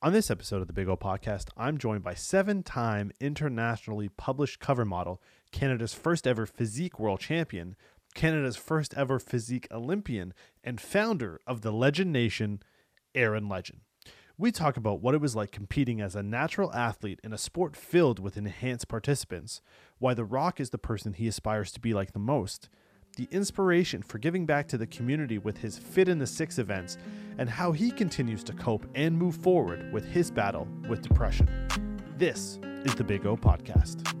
On this episode of the Big O Podcast, I'm joined by seven time internationally published cover model, Canada's first ever physique world champion, Canada's first ever physique Olympian, and founder of the Legend Nation, Eren Legend. We talk about what it was like competing as a natural athlete in a sport filled with enhanced participants, why The Rock is the person he aspires to be like the most, the inspiration for giving back to the community with his Fit in the Six events, and how he continues to cope and move forward with his battle with depression. This is the Big O Podcast.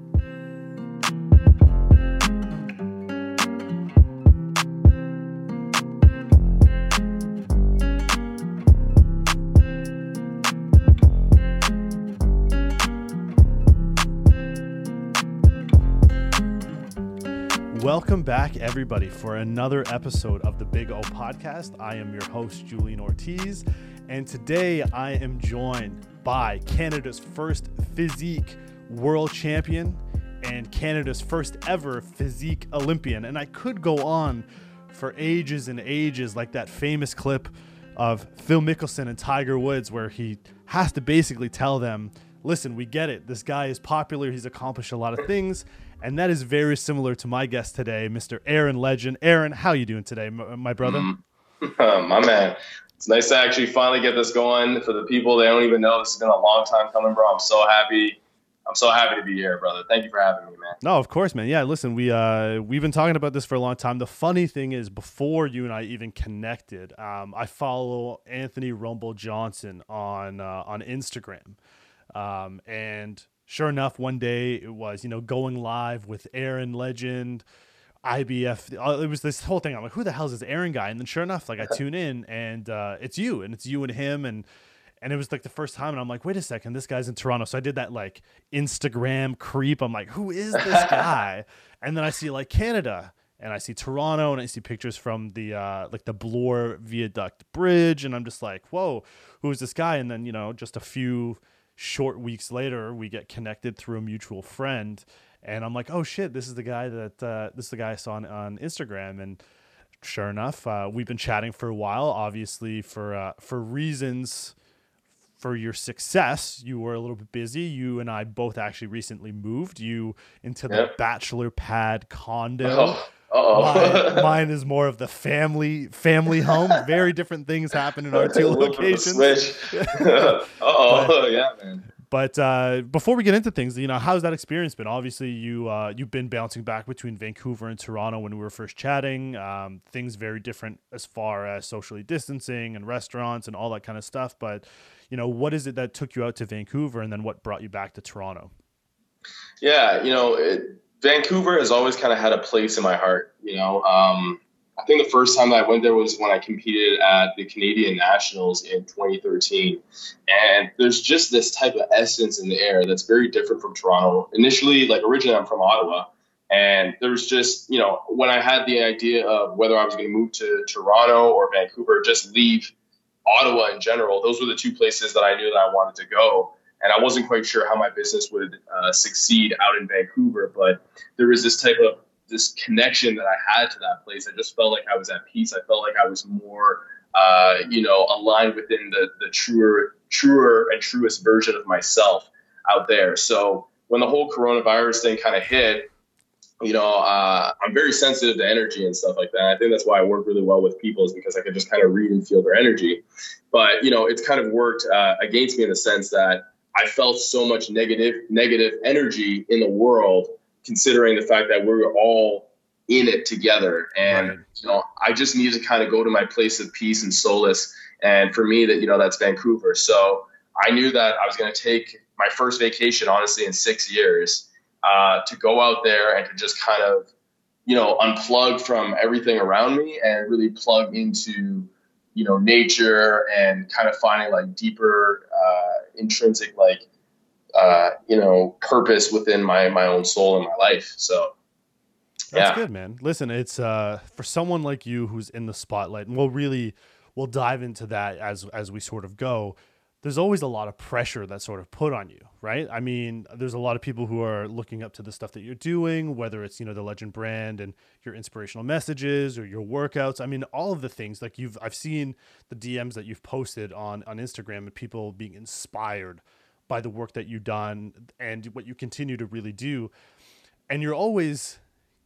Welcome back, everybody, for another episode of the Big O Podcast. I am your host, Julian Ortiz, and today I am joined by Canada's first physique world champion and Canada's first ever physique Olympian. And I could go on for ages and ages, like that famous clip of Phil Mickelson and Tiger Woods, where he has to basically tell them, listen, we get it. This guy is popular. He's accomplished a lot of things and that is very similar to my guest today, Mr. Eren Legend. Eren, how you doing today, my brother? Mm. my man, it's nice to actually finally get this going. For the people They don't even know, this has been a long time coming, bro. I'm so happy. I'm so happy to be here, brother. Thank you for having me, man. No, of course, man. Yeah, listen, we uh we've been talking about this for a long time. The funny thing is, before you and I even connected, um, I follow Anthony Rumble Johnson on uh, on Instagram, um, and sure enough, one day it was, you know, going live with Eren Legend, IBF. Uh, it was this whole thing. I'm like, who the hell is this Eren guy? And then sure enough, like I tune in and uh, it's you and it's you and him. And, and it was like the first time. And I'm like, wait a second, this guy's in Toronto. So I did that like Instagram creep. I'm like, who is this guy? and then I see like Canada and I see Toronto and I see pictures from the uh, like the Bloor Viaduct Bridge, and I'm just like, whoa, who is this guy? And then you know, just a few short weeks later, we get connected through a mutual friend, and I'm like, oh shit, this is the guy that uh, this is the guy I saw on, on Instagram, and sure enough, uh, we've been chatting for a while. Obviously, for uh, for reasons for your success, you were a little bit busy. You and I both actually recently moved you into the yep. bachelor pad condo. Oh. Mine, mine, is more of the family family home. Very different things happen in our two locations. oh, yeah, man. But uh, before we get into things, you know, how's that experience been? Obviously, you uh, you've been bouncing back between Vancouver and Toronto when we were first chatting. Um, things very different as far as socially distancing and restaurants and all that kind of stuff. But you know, what is it that took you out to Vancouver, and then what brought you back to Toronto? Yeah, you know, it, Vancouver has always kind of had a place in my heart. You know, um, I think the first time that I went there was when I competed at the Canadian Nationals in 2013. And there's just this type of essence in the air that's very different from Toronto. Initially, like originally, I'm from Ottawa. And there was just, you know, when I had the idea of whether I was going to move to Toronto or Vancouver, just leave Ottawa in general, those were the two places that I knew that I wanted to go and I wasn't quite sure how my business would uh, succeed out in Vancouver. But there was this type of this connection that I had to that place. I just felt like I was at peace. I felt like I was more, uh, you know, aligned within the the truer, truer and truest version of myself out there. So when the whole coronavirus thing kind of hit, you know, uh, I'm very sensitive to energy and stuff like that. I think that's why I work really well with people is because I can just kind of read and feel their energy. But you know, it's kind of worked uh, against me in the sense that I felt so much negative negative energy in the world, considering the fact that we're all in it together. And right. you know, I just needed to kind of go to my place of peace and solace. And for me, that you know, that's Vancouver. So I knew that I was going to take my first vacation, honestly, in six years, uh, to go out there and to just kind of, you know, unplug from everything around me and really plug into you know nature and kind of finding like deeper uh, intrinsic like uh, you know purpose within my my own soul and my life so that's yeah. good man listen it's uh for someone like you who's in the spotlight and we'll really we'll dive into that as as we sort of go there's always a lot of pressure that's sort of put on you, right? I mean, there's a lot of people who are looking up to the stuff that you're doing, whether it's, you know, the legend brand and your inspirational messages or your workouts. I mean, all of the things like you've I've seen the DMs that you've posted on on Instagram and people being inspired by the work that you've done and what you continue to really do. And you're always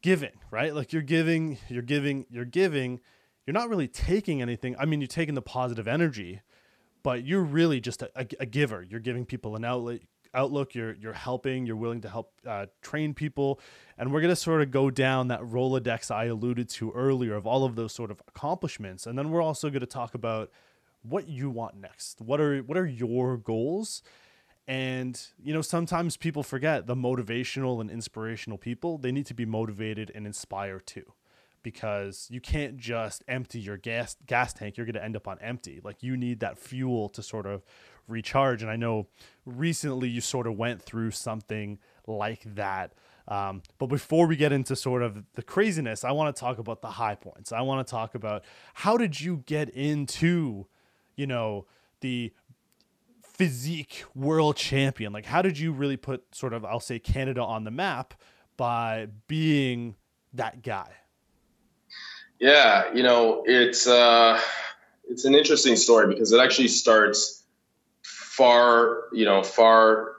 giving, right? Like you're giving, you're giving, you're giving. You're not really taking anything. I mean, you're taking the positive energy, but you're really just a, a, a giver. You're giving people an outlet, outlook. You're you're helping. You're willing to help uh, train people, and we're gonna sort of go down that rolodex I alluded to earlier of all of those sort of accomplishments, and then we're also gonna talk about what you want next. What are what are your goals? And you know, sometimes people forget the motivational and inspirational people. They need to be motivated and inspired too because you can't just empty your gas gas tank. You're going to end up on empty. Like you need that fuel to sort of recharge. And i know recently you sort of went through something like that. Um, but before we get into sort of the craziness i want to talk about the high points. I want to talk about how did you get into you know the physique world champion? Like how did you really put sort of i'll say canada on the map by being that guy yeah, you know, it's uh, it's an interesting story because it actually starts far, you know, far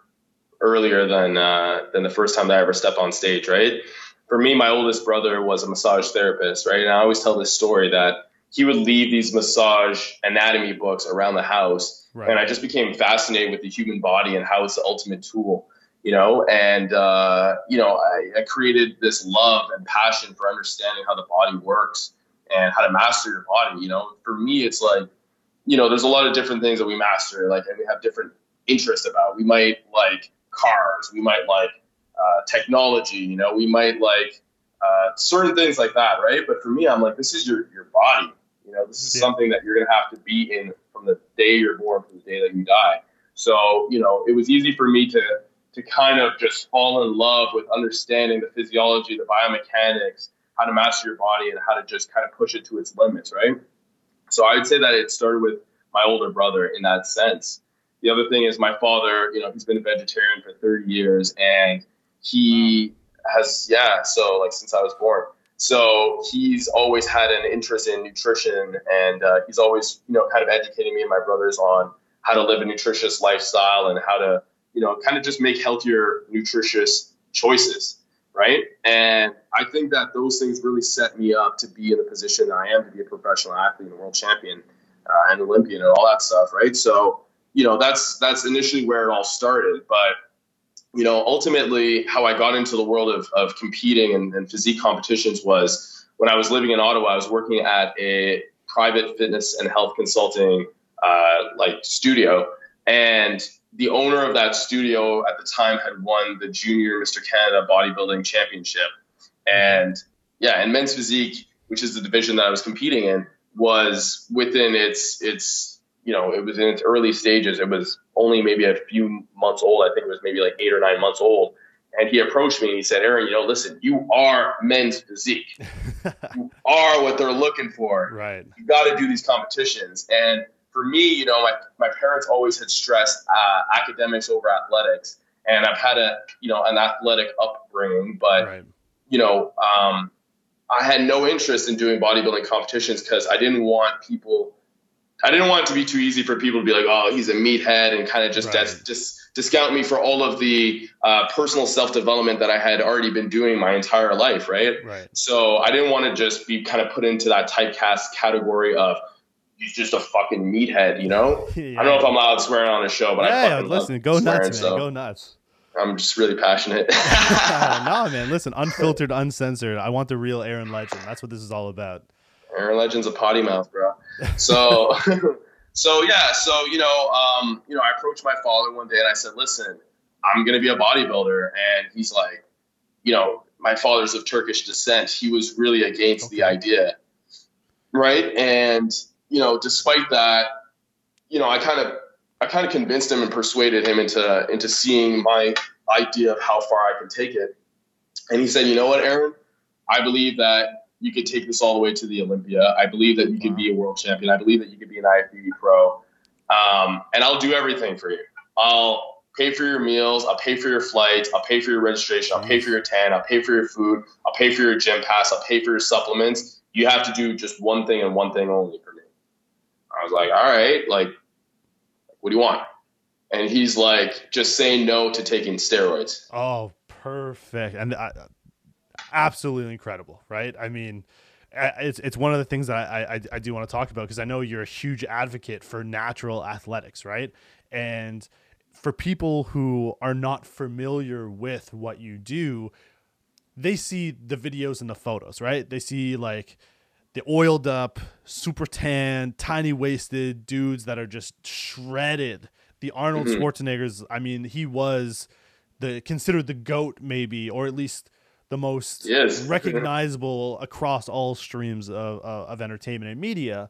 earlier than uh, than the first time that I ever stepped on stage. Right. For me, my oldest brother was a massage therapist. Right, and I always tell this story that he would leave these massage anatomy books around the house, right. and I just became fascinated with the human body and how it's the ultimate tool you know, and uh, you know, I, I, created this love and passion for understanding how the body works and how to master your body. You know, for me, it's like, you know, there's a lot of different things that we master, like, and we have different interests about. We might like cars, we might like uh, technology, you know, we might like uh, certain things like that, right? But for me, I'm like, this is your your body. You know, this is yeah. something that you're gonna have to be in from the day you're born to the day that you die. So, you know, it was easy for me to to kind of just fall in love with understanding the physiology, the biomechanics, how to master your body, and how to just kind of push it to its limits, right? So I would say that it started with my older brother in that sense. The other thing is my father, you know, he's been a vegetarian for 30 years and he has, yeah, so like since I was born. So he's always had an interest in nutrition and uh, he's always, you know, kind of educating me and my brothers on how to live a nutritious lifestyle and how to you know, kind of just make healthier, nutritious choices, right? And I think that those things really set me up to be in the position I am to be a professional athlete and world champion uh, and Olympian and all that stuff, right? So, you know, that's that's initially where it all started, but you know, ultimately, how I got into the world of, of competing and, and physique competitions was when I was living in Ottawa. I was working at a private fitness and health consulting uh, like studio, and the owner of that studio at the time had won the junior Mr. Canada bodybuilding championship. And yeah, and men's physique, which is the division that I was competing in, was within its its you know, it was in its early stages. It was only maybe a few months old. I think it was maybe like eight or nine months old. And he approached me and he said, Eren, you know, listen, you are men's physique. you are what they're looking for. Right. You got to do these competitions. And for me, you know, my, my parents always had stressed uh, academics over athletics, and I've had a you know an athletic upbringing, but right. you know, um, I had no interest in doing bodybuilding competitions because I didn't want people. I didn't want it to be too easy for people to be like, "Oh, he's a meathead," and kind of just right. dis- dis- discount me for all of the uh, personal self development that I had already been doing my entire life, right? Right. So I didn't want to just be kind of put into that typecast category of he's just a fucking meathead, you know? yeah. I don't know if I'm allowed swearing on a show, but yeah, I fucking listen, go swearing, nuts, man, so go nuts. I'm just really passionate. nah, man, listen, unfiltered, uncensored. I want the real Eren Legend. That's what this is all about. Eren Legend's a potty mouth, bro. So, so yeah, so you know, um, you know, I approached my father one day and I said, "Listen, I'm gonna be a bodybuilder," and he's like, you know, my father's of Turkish descent. He was really against okay. the idea, right? And you know, despite that, you know, I kind of I kind of convinced him and persuaded him into into seeing my idea of how far I can take it. And he said, "You know what, Eren? I believe that you could take this all the way to the Olympia. I believe that you could be a world champion. I believe that you could be an IFBB pro. um, and I'll do everything for you. I'll pay for your meals. I'll pay for your flights. I'll pay for your registration. I'll pay for your tan. I'll pay for your food. I'll pay for your gym pass. I'll pay for your supplements. You have to do just one thing and one thing only. I was like, all right, like, what do you want? And he's like, just say no to taking steroids. Oh, perfect. And uh, absolutely incredible, right? I mean, it's it's one of the things that I, I, I do want to talk about because I know you're a huge advocate for natural athletics, right? And for people who are not familiar with what you do, they see the videos and the photos, right? They see like the oiled up, super tan, tiny waisted dudes that are just shredded. The Arnold mm-hmm. Schwarzenegger's, I mean, he was the considered the goat maybe or at least the most yes. recognizable across all streams of, of, of entertainment and media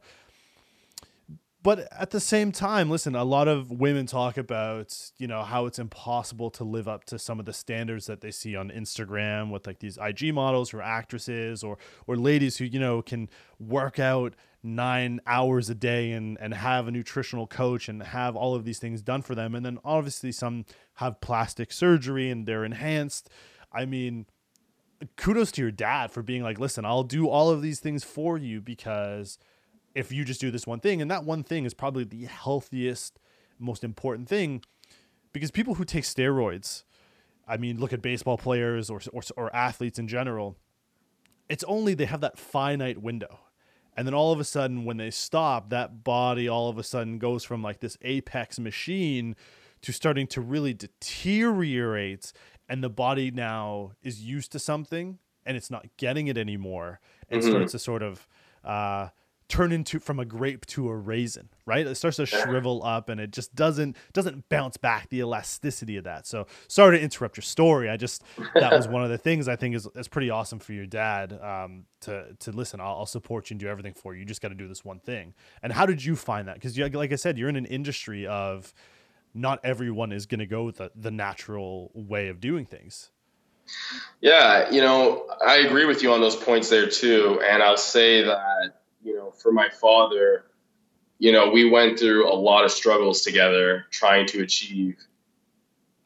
but at the same time listen a lot of women talk about you know how it's impossible to live up to some of the standards that they see on instagram with like these ig models or actresses or or ladies who you know can work out nine hours a day and and have a nutritional coach and have all of these things done for them. And then obviously some have plastic surgery and they're enhanced. I mean kudos to your dad for being like listen i'll do all of these things for you because if you just do this one thing and that one thing is probably the healthiest most important thing because people who take steroids i mean look at baseball players or, or, or athletes in general it's only they have that finite window and then all of a sudden when they stop that body all of a sudden goes from like this apex machine to starting to really deteriorate and the body now is used to something and it's not getting it anymore and mm-hmm. starts to sort of uh, turn into from a grape to a raisin, right? It starts to shrivel up and it just doesn't doesn't bounce back the elasticity of that. So sorry to interrupt your story. I just that was one of the things I think is, is pretty awesome for your dad um, to to listen. I'll, I'll, support you and do everything for you. You just got to do this one thing. And how did you find that? Because like I said, you're in an industry of not everyone is going to go with the, the natural way of doing things. Yeah, you know, I agree with you on those points there too. And I'll say that you know, for my father, you know, we went through a lot of struggles together trying to achieve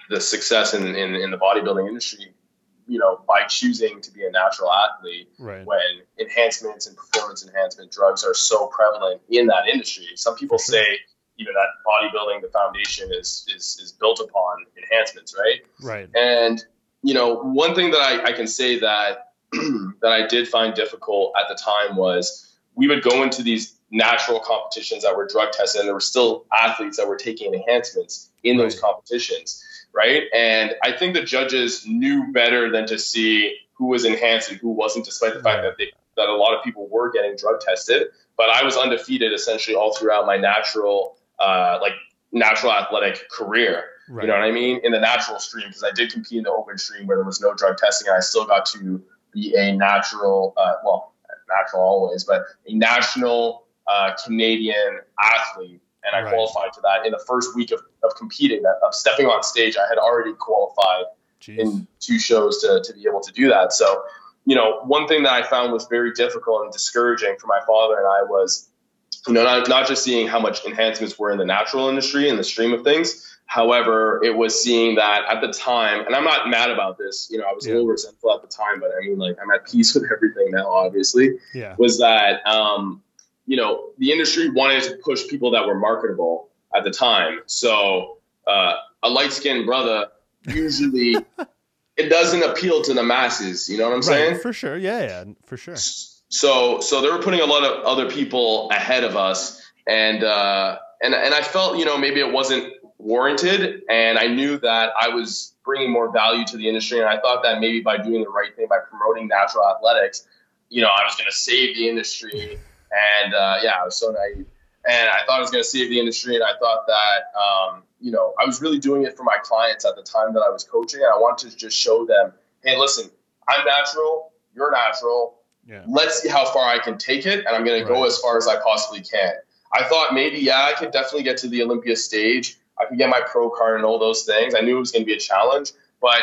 the success in, in, in the bodybuilding industry, you know, by choosing to be a natural athlete right. when enhancements and performance enhancement drugs are so prevalent in that industry. Some people say, you know, that bodybuilding, the foundation is, is, is built upon enhancements, right? Right. And, you know, one thing that I, I can say that, that I did find difficult at the time was, we would go into these natural competitions that were drug tested, and there were still athletes that were taking enhancements in right. those competitions, right? And I think the judges knew better than to see who was enhanced and who wasn't, despite the fact that they that a lot of people were getting drug tested. But I was undefeated essentially all throughout my natural, uh, like natural athletic career. Right. You know what I mean? In the natural stream, because I did compete in the open stream where there was no drug testing, and I still got to be a natural, uh, well, natural always, but a national uh, Canadian athlete. And I right. qualified for that in the first week of, of competing, of stepping on stage. I had already qualified Jeez. in two shows to, to be able to do that. So, you know, one thing that I found was very difficult and discouraging for my father and I was, you know, not, not just seeing how much enhancements were in the natural industry and the stream of things, However, it was seeing that at the time, and I'm not mad about this. You know, I was yeah. a little resentful at the time, but I mean, like, I'm at peace with everything now. Obviously, yeah. was that um, you know the industry wanted to push people that were marketable at the time. So uh, a light skinned brother usually it doesn't appeal to the masses. You know what I'm saying? For sure. Yeah, yeah, for sure. So so they were putting a lot of other people ahead of us, and uh, and and I felt you know maybe it wasn't warranted. And I knew that I was bringing more value to the industry. And I thought that maybe by doing the right thing, by promoting natural athletics, you know, I was going to save the industry. And uh, yeah, I was so naive. And I thought I was going to save the industry. And I thought that, um, you know, I was really doing it for my clients at the time that I was coaching. And I wanted to just show them, hey, listen, I'm natural, you're natural. Yeah. Let's see how far I can take it. And I'm going right. to go as far as I possibly can. I thought maybe, yeah, I could definitely get to the Olympia stage I could get my pro card and all those things. I knew it was going to be a challenge, but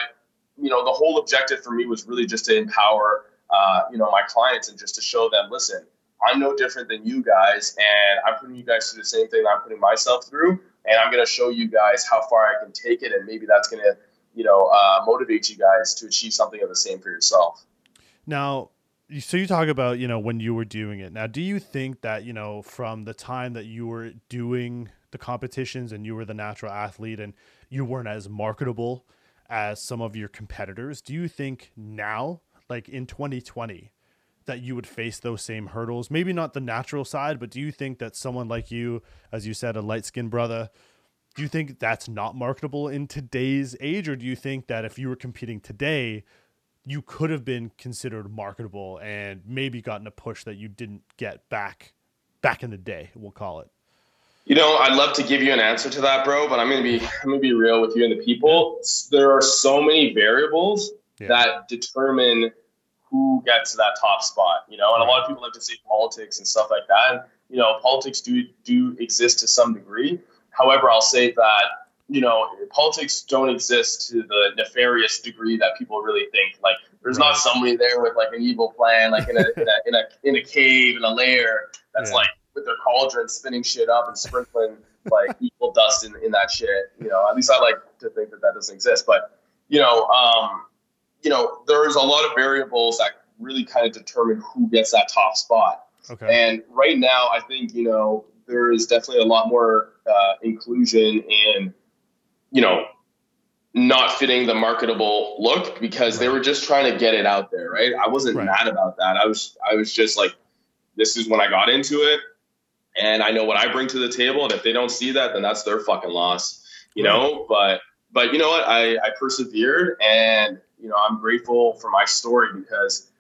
you know, the whole objective for me was really just to empower, uh, you know, my clients and just to show them, listen, I'm no different than you guys, and I'm putting you guys through the same thing I'm putting myself through, and I'm going to show you guys how far I can take it, and maybe that's going to, you know, uh, motivate you guys to achieve something of the same for yourself. Now, so you talk about you know when you were doing it. Now, do you think that you know from the time that you were doing the competitions and you were the natural athlete and you weren't as marketable as some of your competitors, do you think now, like in 2020? that you would face those same hurdles? Maybe not the natural side, but do you think that someone like you, as you said, a light skinned brother, do you think that's not marketable in today's age? Or do you think that if you were competing today, you could have been considered marketable and maybe gotten a push that you didn't get back back in the day, we'll call it? You know, I'd love to give you an answer to that, bro, but I'm gonna be I'm gonna be real with you and the people. There are so many variables yeah. that determine who gets to that top spot, you know. And a lot of people like to say politics and stuff like that. And, you know, politics do do exist to some degree. However, I'll say that you know politics don't exist to the nefarious degree that people really think. Like, there's right. not somebody there with like an evil plan, like in a in a in a, in a cave in a lair that's yeah. like with their cauldron spinning shit up and sprinkling like evil dust in, in that shit. You know, at least I like to think that that doesn't exist. But you know, um, you know, there's a lot of variables that really kind of determine who gets that top spot. Okay. And right now, I think you know there is definitely a lot more uh, inclusion in, you know, not fitting the marketable look because they were just trying to get it out there, right? I wasn't right. mad about that. I was I was just like, this is when I got into it, and I know what I bring to the table, and if they don't see that, then that's their fucking loss, you right. know. But but you know what? I I persevered, and you know, I'm grateful for my story because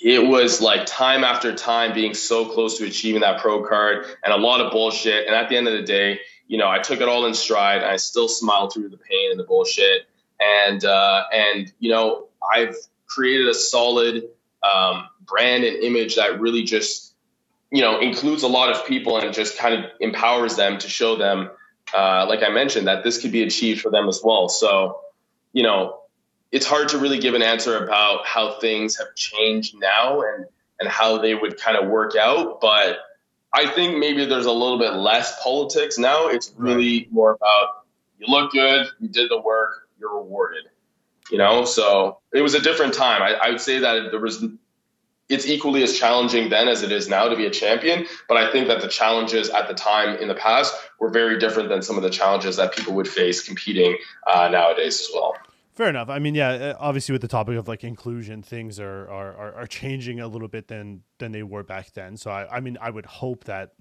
it was like time after time being so close to achieving that pro card and a lot of bullshit. And at the end of the day, you know, I took it all in stride. I still smiled through the pain and the bullshit. And, uh, and, you know, I've created a solid, um, brand and image that really just, you know, includes a lot of people and just kind of empowers them to show them, uh, like I mentioned, that this could be achieved for them as well. So, you know, it's hard to really give an answer about how things have changed now and and how they would kind of work out. But I think maybe there's a little bit less politics now. It's really right. more about you look good, you did the work, you're rewarded. You know, so it was a different time. I, I would say that there was it's equally as challenging then as it is now to be a champion. But I think that the challenges at the time in the past were very different than some of the challenges that people would face competing uh, nowadays as well. Fair enough. I mean, yeah, uh, obviously with the topic of like inclusion, things are are, are, changing a little bit than than they were back then. So I, I mean, I would hope that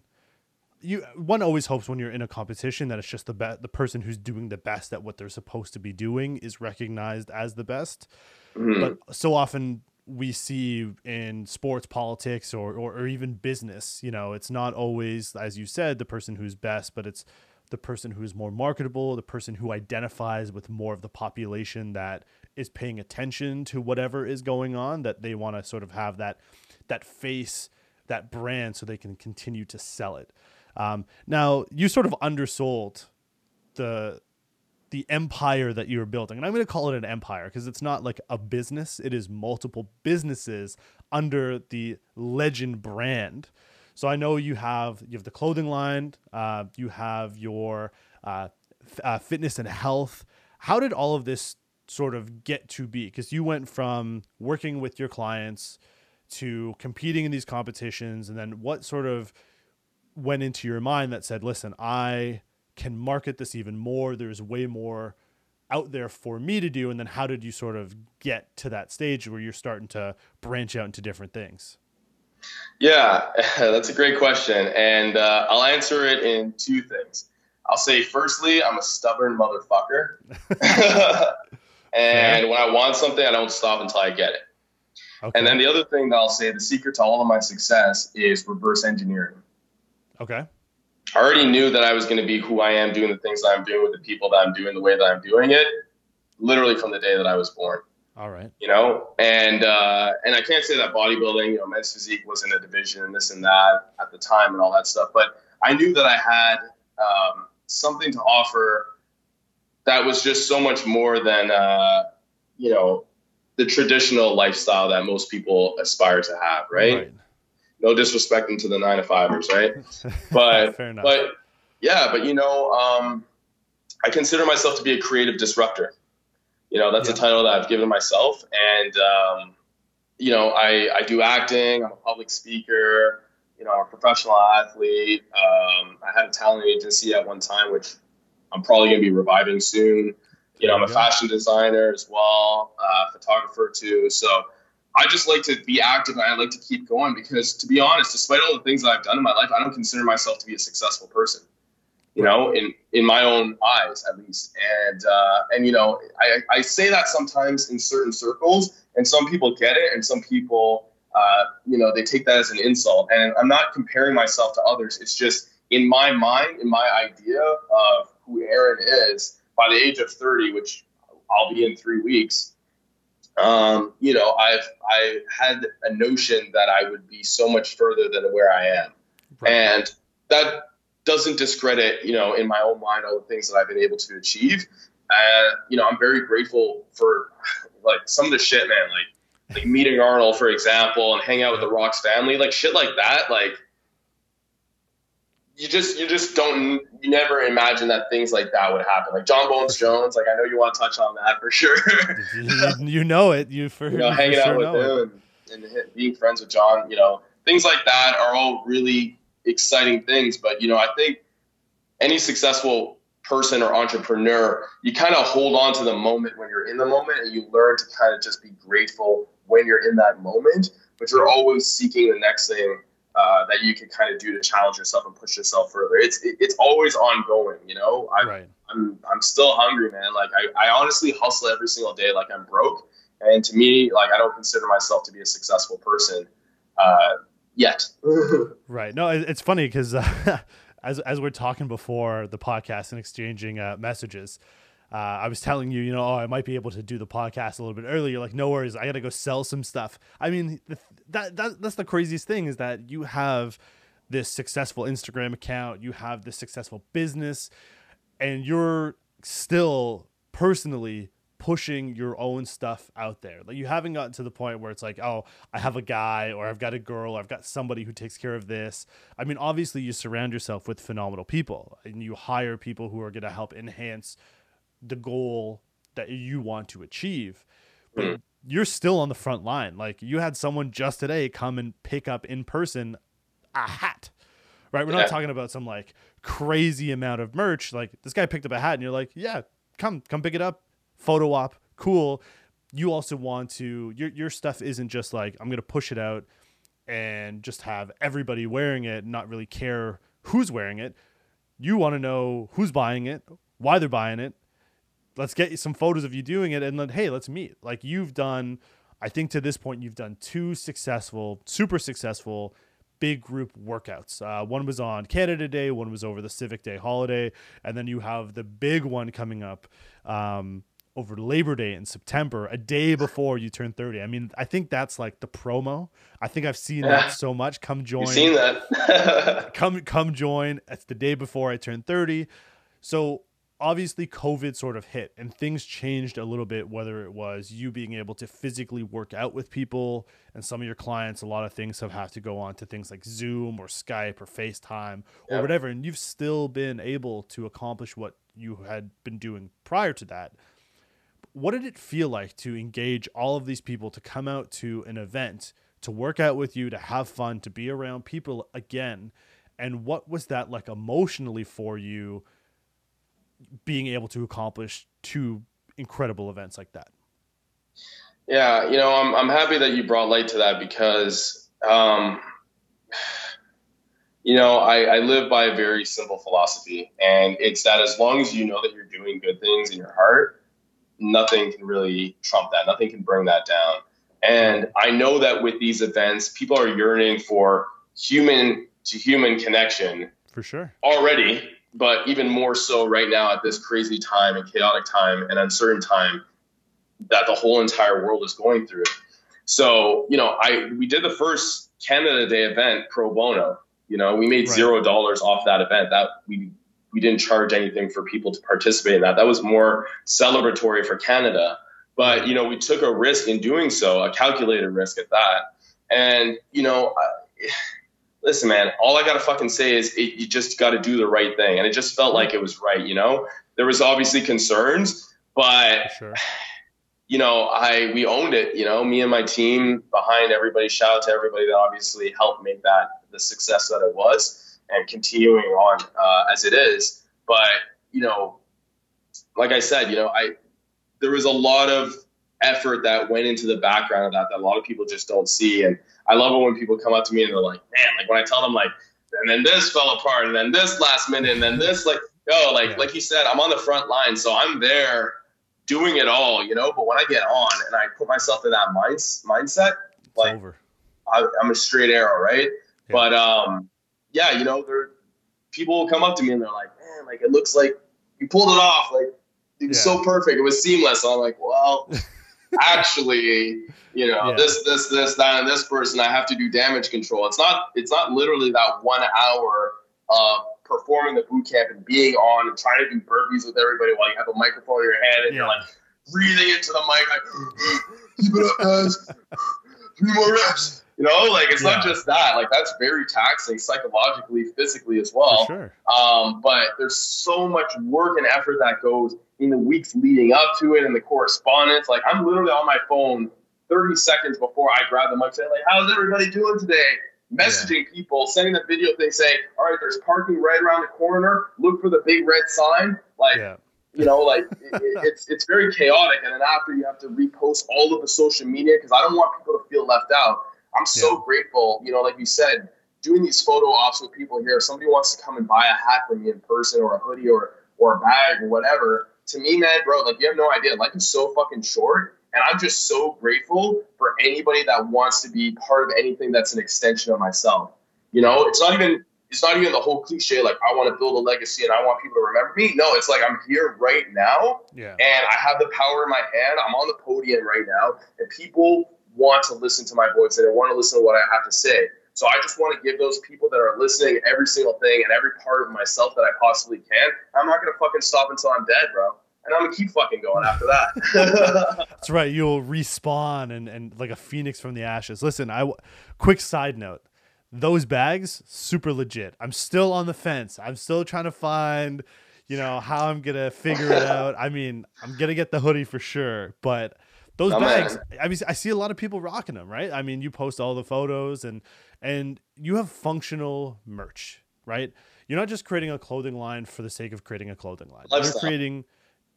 you one always hopes when you're in a competition that it's just the be- the person who's doing the best at what they're supposed to be doing is recognized as the best. Mm-hmm. But so often we see in sports, politics, or, or or even business, you know, it's not always as you said the person who's best, but it's the person who is more marketable, the person who identifies with more of the population that is paying attention to whatever is going on, that they want to sort of have that that face, that brand, so they can continue to sell it. Um, now, you sort of undersold the the empire that you're building, and I'm going to call it an empire because it's not like a business; it is multiple businesses under the Legend brand. So I know you have you have the clothing line, uh, you have your uh, uh, fitness and health. How did all of this sort of get to be? Because you went from working with your clients to competing in these competitions, and then what sort of went into your mind that said, "Listen, I can market this even more. There's way more." out there for me to do and then how did you sort of get to that stage where you're starting to branch out into different things yeah, that's a great question. And uh, I'll answer it in two things. I'll say, firstly, I'm a stubborn motherfucker. and when I want something, I don't stop until I get it. Okay. And then the other thing that I'll say, the secret to all of my success is reverse engineering. Okay. I already knew that I was going to be who I am doing the things that I'm doing with the people that I'm doing the way that I'm doing it, literally from the day that I was born. All right. You know, and uh, and I can't say that bodybuilding, you know, men's physique was in a division and this and that at the time and all that stuff, but I knew that I had um, something to offer that was just so much more than uh, you know the traditional lifestyle that most people aspire to have, right? right. No disrespect into the nine to fivers, right? But but yeah, but you know, um, I consider myself to be a creative disruptor. You know, that's yeah. a title that I've given myself, and um, you know, I I do acting. I'm a public speaker. You know, I'm a professional athlete. Um, I had a talent agency at one time, which I'm probably going to be reviving soon. You know, I'm a fashion designer as well, uh, photographer too. So I just like to be active and I like to keep going because, to be honest, despite all the things that I've done in my life, I don't consider myself to be a successful person. You know, in in my own eyes, at least. And uh, and you know, I I say that sometimes in certain circles, and some people get it, and some people, uh, you know, they take that as an insult. And I'm not comparing myself to others. It's just in my mind, in my idea of who Eren is by the age of 30, which I'll be in three weeks um, you know, I've I had a notion that I would be so much further than where I am, right. and that doesn't discredit, you know, in my own mind all the things that I've been able to achieve. And you know, I'm very grateful for like some of the shit, man. Like like meeting Arnold, for example, and hang out with the Rocks family, like shit like that. Like you just you just don't you never imagine that things like that would happen. Like Jon Bones Jones, like I know you want to touch on that for sure. you, you, know it. You for you know hanging out with him and, and, being friends with Jon. You know things like that are all really exciting things. But you know I think any successful person or entrepreneur, you kind of hold on to the moment when you're in the moment, and you learn to kind of just be grateful when you're in that moment. But you're always seeking the next thing uh, that you can kind of do to challenge yourself and push yourself further. It's it, it's always ongoing, you know. I, right. I'm I'm still hungry, man. Like I, I honestly hustle every single day, like I'm broke. And to me, like I don't consider myself to be a successful person uh, yet. right. No, it's funny because uh, as as we're talking before the podcast and exchanging uh, messages uh, I was telling you, you know, oh, I might be able to do the podcast a little bit earlier. You're like, no worries, I got to go sell some stuff. I mean, that, that that's the craziest thing is that you have this successful Instagram account, you have this successful business, and you're still personally pushing your own stuff out there. Like you haven't gotten to the point where it's like, oh, I have a guy or I've got a girl or I've got somebody who takes care of this. I mean, obviously you surround yourself with phenomenal people and you hire people who are going to help enhance the goal that you want to achieve. But mm. you're still on the front line. Like you had someone just today come and pick up in person a hat. Right? We're yeah. not talking about some like crazy amount of merch. Like this guy picked up a hat and you're like, "Yeah, come come pick it up. Photo op. Cool." You also want to your your stuff isn't just like I'm going to push it out and just have everybody wearing it and not really care who's wearing it. You want to know who's buying it, why they're buying it, let's get some photos of you doing it and then hey let's meet. Like you've done i think to this point you've done two successful super successful big group workouts. Uh, one was on canada day one was over the civic day holiday and then you have the big one coming up um, over labor day in september a day before you turn 30 i mean i think that's like the promo. I think i've seen yeah. that so much. Come join You've seen that. Come come join. It's the day before i turn 30 so obviously COVID sort of hit and things changed a little bit, whether it was you being able to physically work out with people and some of your clients, a lot of things have had to go on to things like Zoom or Skype or FaceTime or whatever. And you've still been able to accomplish what you had been doing prior to that. What did it feel like to engage all of these people to come out to an event, to work out with you, to have fun, to be around people again? And what was that like emotionally for you? Being able to accomplish two incredible events like that. Yeah, you know, I'm I'm happy that you brought light to that because, um, you know, I, I live by a very simple philosophy, and it's that as long as you know that you're doing good things in your heart, nothing can really trump that. Nothing can bring that down. And I know that with these events, people are yearning for human to human connection. For sure. Already, but even more so right now at this crazy time and chaotic time and uncertain time that the whole entire world is going through. So, you know, I we did the first Canada Day event pro bono. You know, we made right. zero dollars off that event. That we we didn't charge anything for people to participate in that. That was more celebratory for Canada. But you know, we took a risk in doing so, a calculated risk at that. And you know, listen, man, all I got to fucking say is it, you just got to do the right thing. And it just felt like it was right, you know? There was obviously concerns, but. Sure. You know, I we owned it. You know, me and my team behind everybody. Shout out to everybody that obviously helped make that the success that it was, and continuing on uh, as it is. But you know, like I said, you know, I there was a lot of effort that went into the background of that that a lot of people just don't see. And I love it when people come up to me and they're like, man, like when I tell them like, and then this fell apart, and then this last minute, and then this, like, yo, like yeah. like you said, I'm on the front line, so I'm there doing it all, you know. But when I get on and I put myself in that mind, mindset, like I, am a straight arrow, right? Yeah. But um, yeah, you know, there people will come up to me and they're like, man, like it looks like you pulled it off, like it was yeah. so perfect, it was seamless. So I'm like, well. actually, you know, yeah. this, this, this, that, and this person, I have to do damage control. It's not, it's not literally that one hour of performing the boot camp and being on and trying to do burpees with everybody while you have a microphone in your hand and yeah. you're like breathing into the mic, like, keep it up, guys, three more reps. You know, like it's yeah. not just that. Like that's very taxing psychologically, physically as well. Sure. Um, but there's so much work and effort that goes in the weeks leading up to it and the correspondence. Like I'm literally on my phone 30 seconds before I grab the mic saying, like, how's everybody doing today? Messaging yeah. people, sending the video thing saying, all right, there's parking right around the corner. Look for the big red sign. Like, yeah. you know, like it, it's it's very chaotic. And then after you have to repost all of the social media because I don't want people to feel left out. I'm so yeah. grateful, you know, like you said, doing these photo ops with people here. If somebody wants to come and buy a hat from me in person or a hoodie or or a bag or whatever, to me, man, bro, like you have no idea. Life is so fucking short. And I'm just so grateful for anybody that wants to be part of anything that's an extension of myself. You know, it's not even it's not even the whole cliche like I want to build a legacy and I want people to remember me. No, it's like I'm here right now, yeah. and I have the power in my hand. I'm on the podium right now, and people want to listen to my voice and they want to listen to what I have to say. So I just want to give those people that are listening every single thing and every part of myself that I possibly can. I'm not gonna fucking stop until I'm dead, bro. And I'm gonna keep fucking going after that. That's right. You'll respawn and, and like a phoenix from the ashes. Listen, I quick side note. Those bags, super legit. I'm still on the fence. I'm still trying to find, you know, how I'm gonna figure it out. I mean, I'm gonna get the hoodie for sure, but those oh, bags, man. I mean, I see a lot of people rocking them, right? I mean, you post all the photos and and you have functional merch, right? You're not just creating a clothing line for the sake of creating a clothing line. Lifestyle. You're creating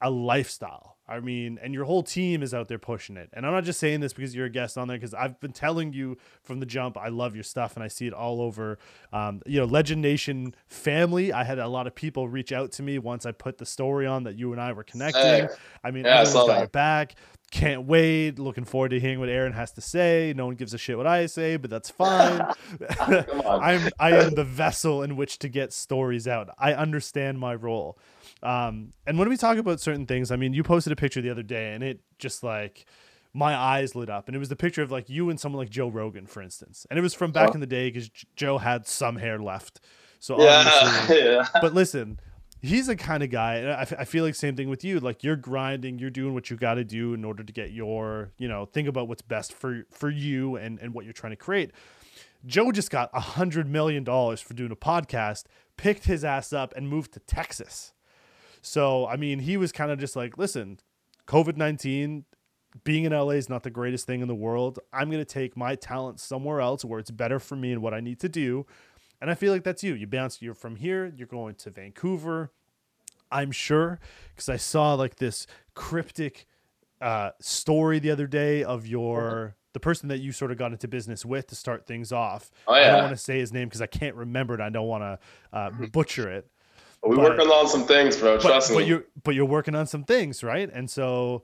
a lifestyle. I mean, and your whole team is out there pushing it. And I'm not just saying this because you're a guest on there, because I've been telling you from the jump, I love your stuff and I see it all over. Um, you know, Legend Nation family. I had a lot of people reach out to me once I put the story on that you and I were connecting. I mean, yeah, everyone's got your back can't wait. Looking forward to hearing what Eren has to say. No one gives a shit what I say, but that's fine. I'm I am the vessel in which to get stories out. I understand my role. Um, and when we talk about certain things, I mean, you posted a picture the other day, and it just like my eyes lit up, and it was the picture of like you and someone like Joe Rogan, for instance, and it was from back oh. in the day because Joe had some hair left. So yeah, yeah. But listen, he's the kind of guy and I, feel like same thing with you like you're grinding you're doing what you got to do in order to get your you know think about what's best for for you and and what you're trying to create joe just got a hundred million dollars for doing a podcast picked his ass up and moved to texas so i mean he was kind of just like listen covid-19 being in LA is not the greatest thing in the world. I'm going to take my talent somewhere else where it's better for me and what I need to do. And I feel like that's you. You bounce, you're from here, you're going to Vancouver. I'm sure because I saw like this cryptic uh, story the other day of your the person that you sort of got into business with to start things off. Oh, yeah. I don't want to say his name because I can't remember it. I don't want to uh, butcher it. We're working on some things, bro. Trust but, me. But you're but you're working on some things, right? And so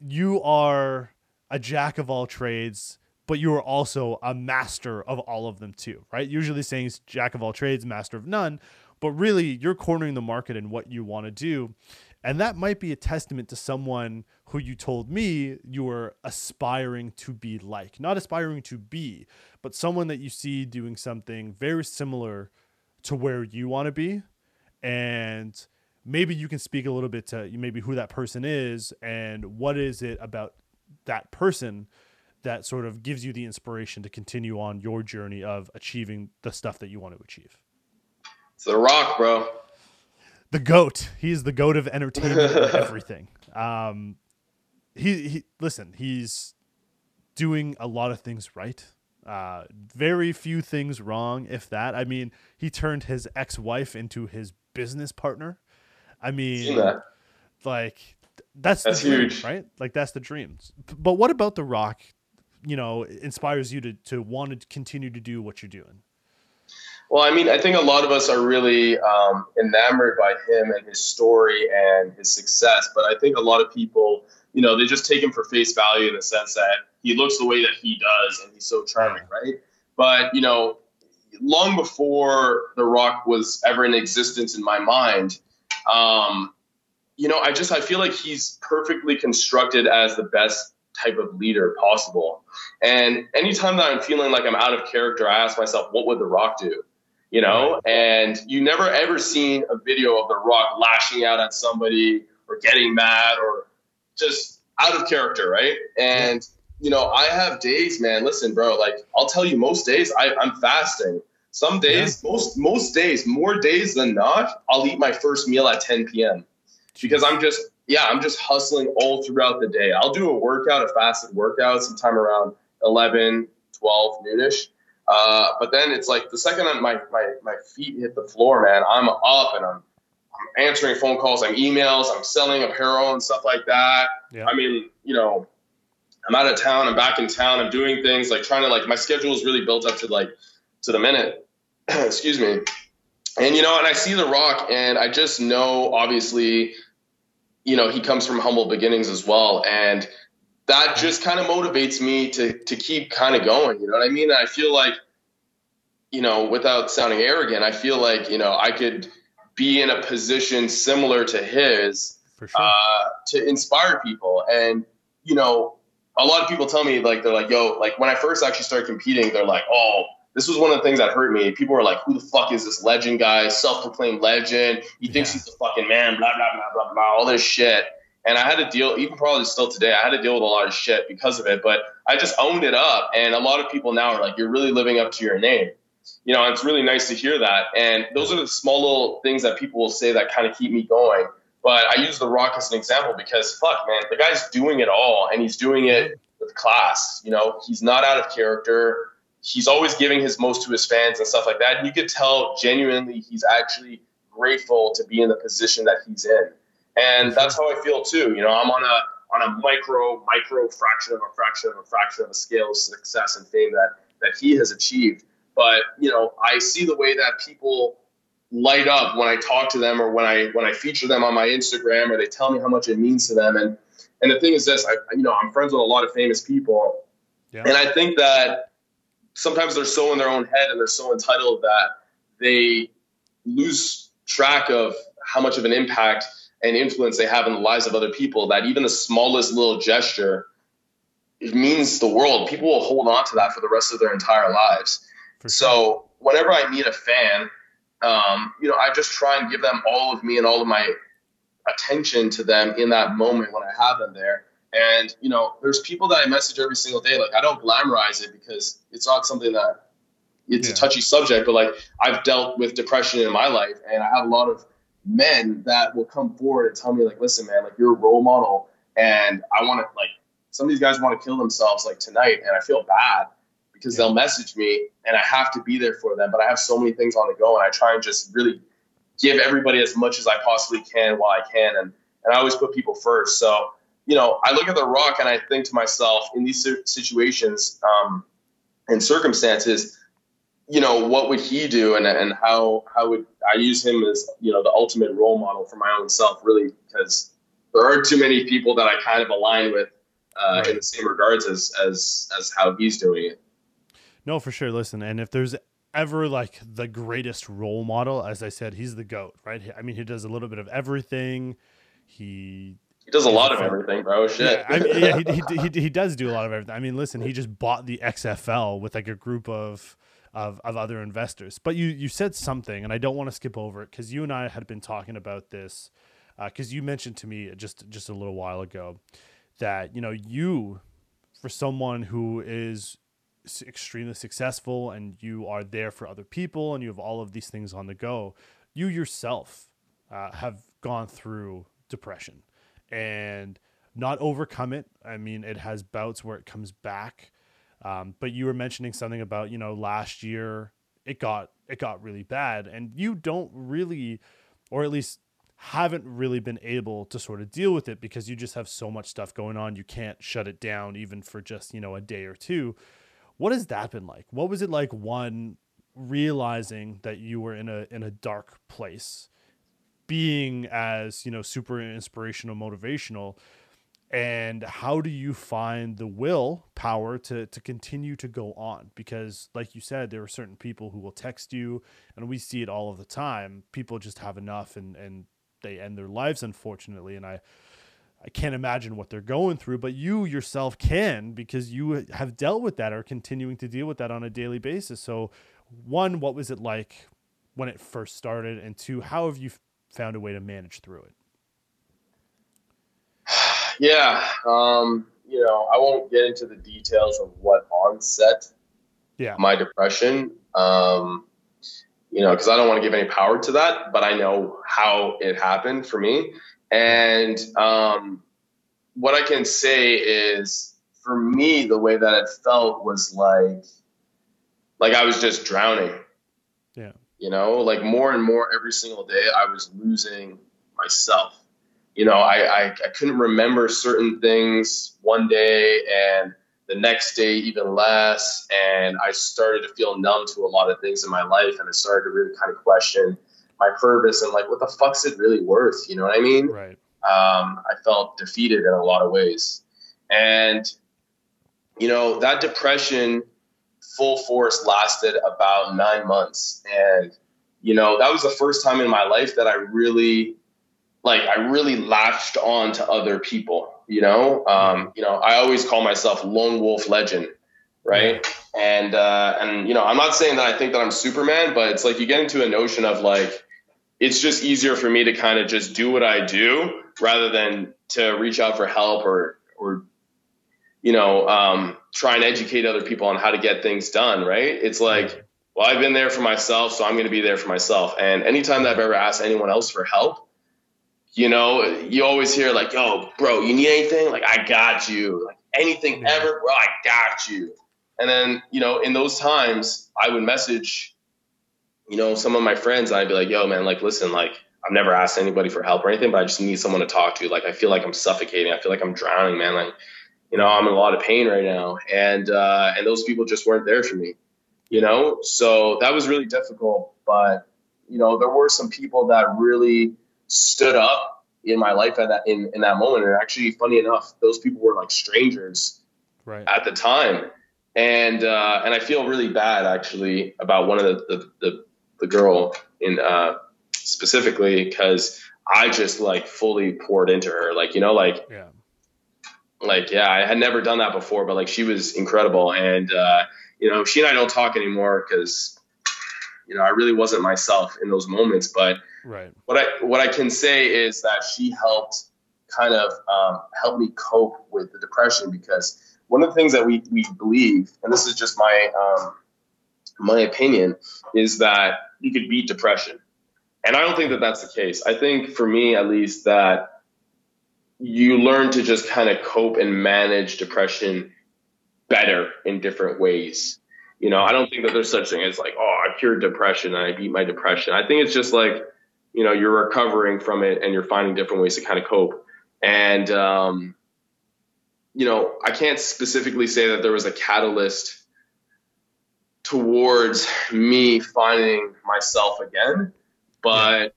you are a jack of all trades but you are also a master of all of them too, right? Usually saying jack of all trades, master of none, but really you're cornering the market in what you want to do. And that might be a testament to someone who you told me you were aspiring to be like, not aspiring to be, but someone that you see doing something very similar to where you want to be. And maybe you can speak a little bit to maybe who that person is and what is it about that person that sort of gives you the inspiration to continue on your journey of achieving the stuff that you want to achieve? It's The Rock, bro. The goat. He's the goat of entertainment and everything. Um, he, he listen. He's doing a lot of things right. Uh, very few things wrong, if that. I mean, he turned his ex-wife into his business partner. I mean, like that's That's the dream, huge. right? Like that's the dream. But what about The Rock? You know, inspires you to to want to continue to do what you're doing. Well, I mean, I think a lot of us are really um, enamored by him and his story and his success. But I think a lot of people, you know, they just take him for face value in the sense that he looks the way that he does and he's so charming, right? But, you know, long before The Rock was ever in existence in my mind, um, you know, I just I feel like he's perfectly constructed as the best type of leader possible. And anytime that I'm feeling like I'm out of character, I ask myself, what would The Rock do? You know, and you never ever seen a video of The Rock lashing out at somebody or getting mad or just out of character, right? And you know, I have days, man. Listen, bro. Like I'll tell you, most days I, I'm fasting. Some days, most most days, more days than not, I'll eat my first meal at 10 p.m. because I'm just yeah, I'm just hustling all throughout the day. I'll do a workout, a fasted workout, sometime around 11, 12 noonish. Uh, but then it's like the second my, my my feet hit the floor, man, I'm up and I'm I'm answering phone calls, I'm emails, I'm selling apparel and stuff like that. Yeah. I mean, you know, I'm out of town, I'm back in town, I'm doing things like trying to like my schedule is really built up to like to the minute. Excuse me. And you know, and I see The Rock, and I just know, obviously, you know, he comes from humble beginnings as well, and that just kind of motivates me to to keep kind of going. You know what I mean? I feel like, you know, without sounding arrogant, I feel like you know I could be in a position similar to his sure. uh, to inspire people. And you know, a lot of people tell me like they're like, "Yo, like when I first actually started competing, they're like, oh." This was one of the things that hurt me. People were like, "Who the fuck is this legend guy? Self-proclaimed legend. He thinks Yeah. he's the fucking man." Blah blah blah blah blah. All this shit. And I had to deal, even probably still today, I had to deal with a lot of shit because of it. But I just owned it up. And a lot of people now are like, "You're really living up to your name." You know, it's really nice to hear that. And those are the small little things that people will say that kind of keep me going. But I use The Rock as an example because, fuck, man, the guy's doing it all, and he's doing it mm-hmm. with class. You know, he's not out of character. He's always giving his most to his fans and stuff like that. And you could tell genuinely he's actually grateful to be in the position that he's in. And mm-hmm. that's how I feel too. You know, I'm on a on a micro micro fraction of a fraction of a fraction of a scale of success and fame that that he has achieved. But you know, I see the way that people light up when I talk to them or when I when I feature them on my Instagram or they tell me how much it means to them. And and the thing is this, I you know I'm friends with a lot of famous people, Yeah. and I think that sometimes they're so in their own head and they're so entitled that they lose track of how much of an impact and influence they have in the lives of other people. That even the smallest little gesture it means the world. People will hold on to that for the rest of their entire lives. Sure. So whenever I meet a fan, um, you know, I just try and give them all of me and all of my attention to them in that moment when I have them there. And you know, there's people that I message every single day. Like I don't glamorize it because it's not something that it's Yeah. a touchy subject. But like I've dealt with depression in my life, and I have a lot of men that will come forward and tell me like, listen, man, like you're a role model, and I want to like some of these guys want to kill themselves like tonight, and I feel bad because Yeah. they'll message me and I have to be there for them. But I have so many things on the go, and I try and just really give everybody as much as I possibly can while I can, and and I always put people first. So you know, I look at the Rock and I think to myself in these situations um, and circumstances, you know, what would he do, and and how how would I use him as you know the ultimate role model for my own self, really, because there aren't too many people that I kind of align with uh, Right. in the same regards as as as how he's doing it. No, for sure. Listen, and if there's ever like the greatest role model, as I said, he's the goat, right? I mean, he does a little bit of everything. He He does a lot of everything, bro. Shit. Yeah, I mean, yeah, he, he, he, he does do a lot of everything. I mean, listen, he just bought the XFL with like a group of of, of other investors. But you you said something, and I don't want to skip over it because you and I had been talking about this because you mentioned to me just just a little while ago that you know you for someone who is extremely successful and you are there for other people and you have all of these things on the go, you yourself uh, have gone through depression and not overcome it. I mean, it has bouts where it comes back. Um, but you were mentioning something about you know last year it got it got really bad, and you don't really, or at least haven't really been able to sort of deal with it because you just have so much stuff going on. You can't shut it down even for just, you know, a day or two. What has that been like? What was it like one realizing that you were in a in a dark place, being as, you know, super inspirational, motivational, and how do you find the will power to to continue to go on? Because like you said there are certain people who will text you and we see it all of the time. People just have enough and and they end their lives unfortunately and i i can't imagine what they're going through but you yourself can because you have dealt with that or continuing to deal with that on a daily basis. So one what was it like when it first started? And two how have you found a way to manage through it yeah um, you know i won't get into the details of what onset yeah my depression um, you know, because I don't want to give any power to that, but I know how it happened for me. And um, what I can say is, for me, the way that it felt was like, like I was just drowning. You know, like more and more every single day, I was losing myself. You know, I, I, I couldn't remember certain things one day, and the next day even less and i started to feel numb to a lot of things in my life and i started to really kind of question my purpose and like what the fuck's it really worth? You know what i mean? Right. Um, i felt defeated in a lot of ways. And you know that depression full force lasted about nine months. And you know that was the first time in my life that i really like i really latched on to other people you know, um, you know, I always call myself lone wolf legend, right? And uh, and you know, I'm not saying that I think that I'm Superman, but it's like you get into a notion of like it's just easier for me to kind of just do what I do rather than to reach out for help or or you know um, try and educate other people on how to get things done. Right? It's like well, I've been there for myself, so I'm going to be there for myself. And anytime that I've ever asked anyone else for help, you know, you always hear like, "Yo, bro, you need anything? Like, I got you. Like, anything ever, bro, I got you." And then, you know, in those times, I would message, you know, some of my friends, and I'd be like, "Yo, man, like, listen, like, I've never asked anybody for help or anything, but I just need someone to talk to. Like, I feel like I'm suffocating. I feel like I'm drowning, man. Like, you know, I'm in a lot of pain right now, and uh, and those people just weren't there for me, you know. So that was really difficult, but you know, there were some people that really stood up in my life at that in, in that moment. And actually, funny enough, those people were like strangers right. at the time. And uh, and I feel really bad actually about one of the the, the, the girl in uh, specifically because I just like fully poured into her. Like you know, like yeah. Like yeah, I had never done that before, but like she was incredible. And uh, you know, she and I don't talk anymore because you know I really wasn't myself in those moments, but Right. What I what I can say is that she helped kind of um, help me cope with the depression because one of the things that we we believe, and this is just my um, my opinion, is that you could beat depression, and I don't think that that's the case. I think for me at least that you learn to just kind of cope and manage depression better in different ways. You know, I don't think that there's such thing as like, oh, I cured depression and I beat my depression. I think it's just like you know you're recovering from it and you're finding different ways to kind of cope and um, you know i can't specifically say that there was a catalyst towards me finding myself again but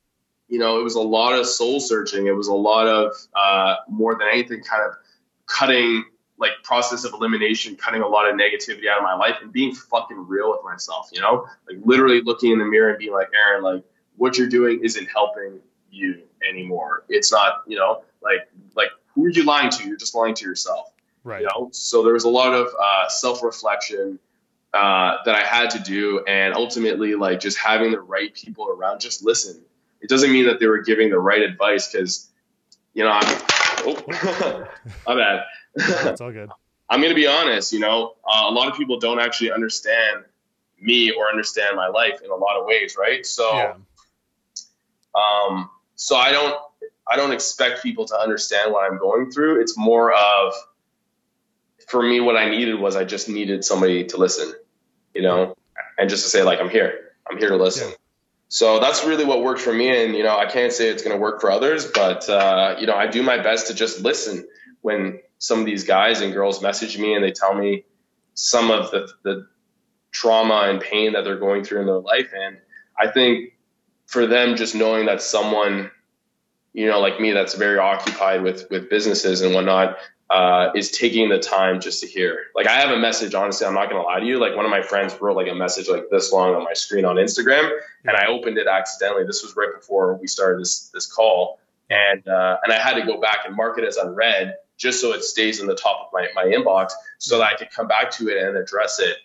you know it was a lot of soul searching it was a lot of uh, more than anything kind of cutting like process of elimination cutting a lot of negativity out of my life and being fucking real with myself you know like literally looking in the mirror and being like eren like what you're doing isn't helping you anymore. It's not, you know, like like who are you lying to? You're just lying to yourself. Right. You know, so there was a lot of uh, self reflection uh, that I had to do, and ultimately, like just having the right people around, just listen. It doesn't mean that they were giving the right advice because, you know, I'm. Oh, my bad. That's all good. I'm going to be honest, you know, uh, a lot of people don't actually understand me or understand my life in a lot of ways, right? So, yeah. um, so I don't, I don't expect people to understand what I'm going through. It's more of, for me, what I needed was I just needed somebody to listen, you know, and just to say like, I'm here, I'm here to listen. Yeah. So that's really what worked for me. And, you know, I can't say it's going to work for others, but, uh, you know, I do my best to just listen when some of these guys and girls message me and they tell me some of the, the trauma and pain that they're going through in their life. And I think for them, just knowing that someone, you know, like me, that's very occupied with, with businesses and whatnot, uh, is taking the time just to hear. Like I have a message, honestly, I'm not going to lie to you. Like one of my friends wrote like a message like this long on my screen on Instagram and I opened it accidentally. This was right before we started this, this call. And, uh, and I had to go back and mark it as unread just so it stays in the top of my, my inbox so that I could come back to it and address it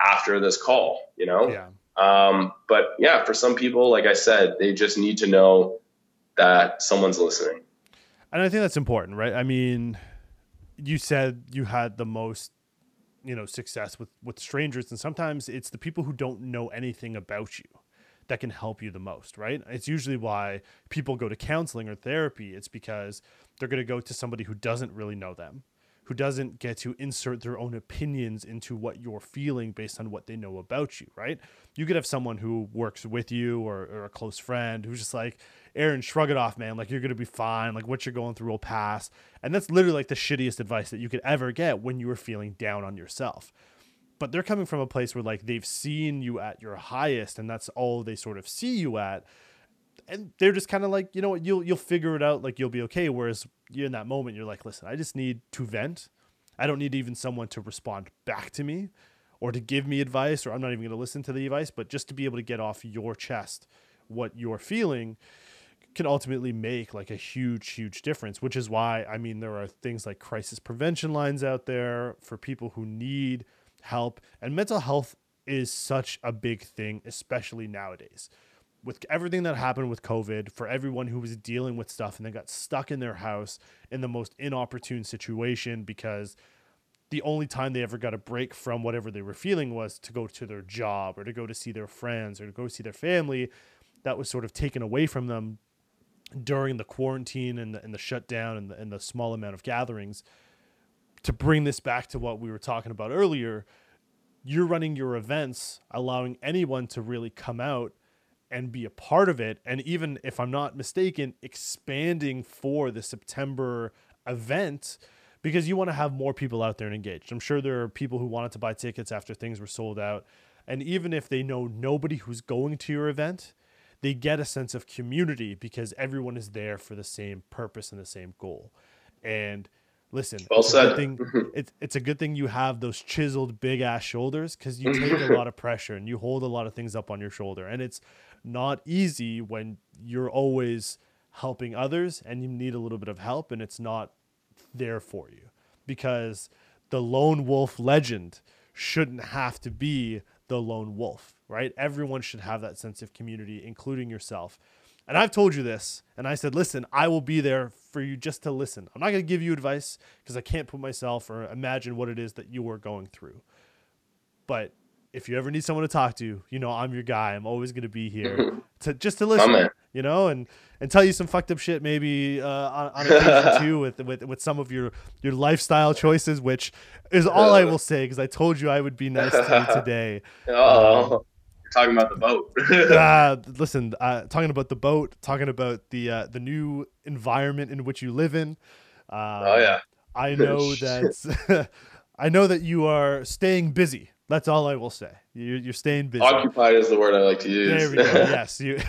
after this call, you know? Yeah. Um, but yeah, for some people, like I said, they just need to know that someone's listening. And I think that's important, right? I mean, you said you had the most, you know, success with with strangers, and sometimes it's the people who don't know anything about you that can help you the most, right? It's usually why people go to counseling or therapy. It's because they're going to go to somebody who doesn't really know them, who doesn't get to insert their own opinions into what you're feeling based on what they know about you, right? You could have someone who works with you or, or a close friend who's just like, Eren, shrug it off, man. Like, you're going to be fine. Like, what you're going through will pass. And that's literally like the shittiest advice that you could ever get when you are feeling down on yourself but they're coming from a place where like they've seen you at your highest and that's all they sort of see you at and they're just kind of like you know what you'll you'll figure it out like you'll be okay whereas you're in that moment you're like listen i just need to vent i don't need even someone to respond back to me or to give me advice or i'm not even going to listen to the advice but just to be able to get off your chest what you're feeling can ultimately make like a huge huge difference which is why i mean there are things like crisis prevention lines out there for people who need help. And mental health is such a big thing, especially nowadays. With everything that happened with COVID, for everyone who was dealing with stuff and then got stuck in their house in the most inopportune situation because the only time they ever got a break from whatever they were feeling was to go to their job or to go to see their friends or to go see their family. That was sort of taken away from them during the quarantine and the, and the shutdown and the, and the small amount of gatherings to bring this back to what we were talking about earlier, you're running your events, allowing anyone to really come out and be a part of it. And even if I'm not mistaken, expanding for the September event because you want to have more people out there and engaged. I'm sure there are people who wanted to buy tickets after things were sold out. And even if they know nobody who's going to your event, they get a sense of community because everyone is there for the same purpose and the same goal. And listen, well it's said. A thing, mhm. it's, it's a good thing you have those chiseled big ass shoulders because you take a lot of pressure and you hold a lot of things up on your shoulder. And it's not easy when you're always helping others and you need a little bit of help and it's not there for you because the lone wolf legend shouldn't have to be the lone wolf, right? Everyone should have that sense of community, including yourself. And I've told you this, and I said, listen, I will be there for you just to listen. I'm not going to give you advice because I can't put myself or imagine what it is that you are going through. But if you ever need someone to talk to, you know, I'm your guy. I'm always going to be here to just to listen, you know, and and tell you some fucked up shit maybe uh, on, on occasion too with with with some of your your lifestyle choices, which is all I will say because I told you I would be nice to you today. Oh. Um, talking about the boat. uh, listen, uh, talking about the boat, talking about the uh, the new environment in which you live in. oh yeah. I know that I know that you are staying busy. That's all I will say. You're, you're staying busy. Occupied is the word I like to use. There we go. yes, you.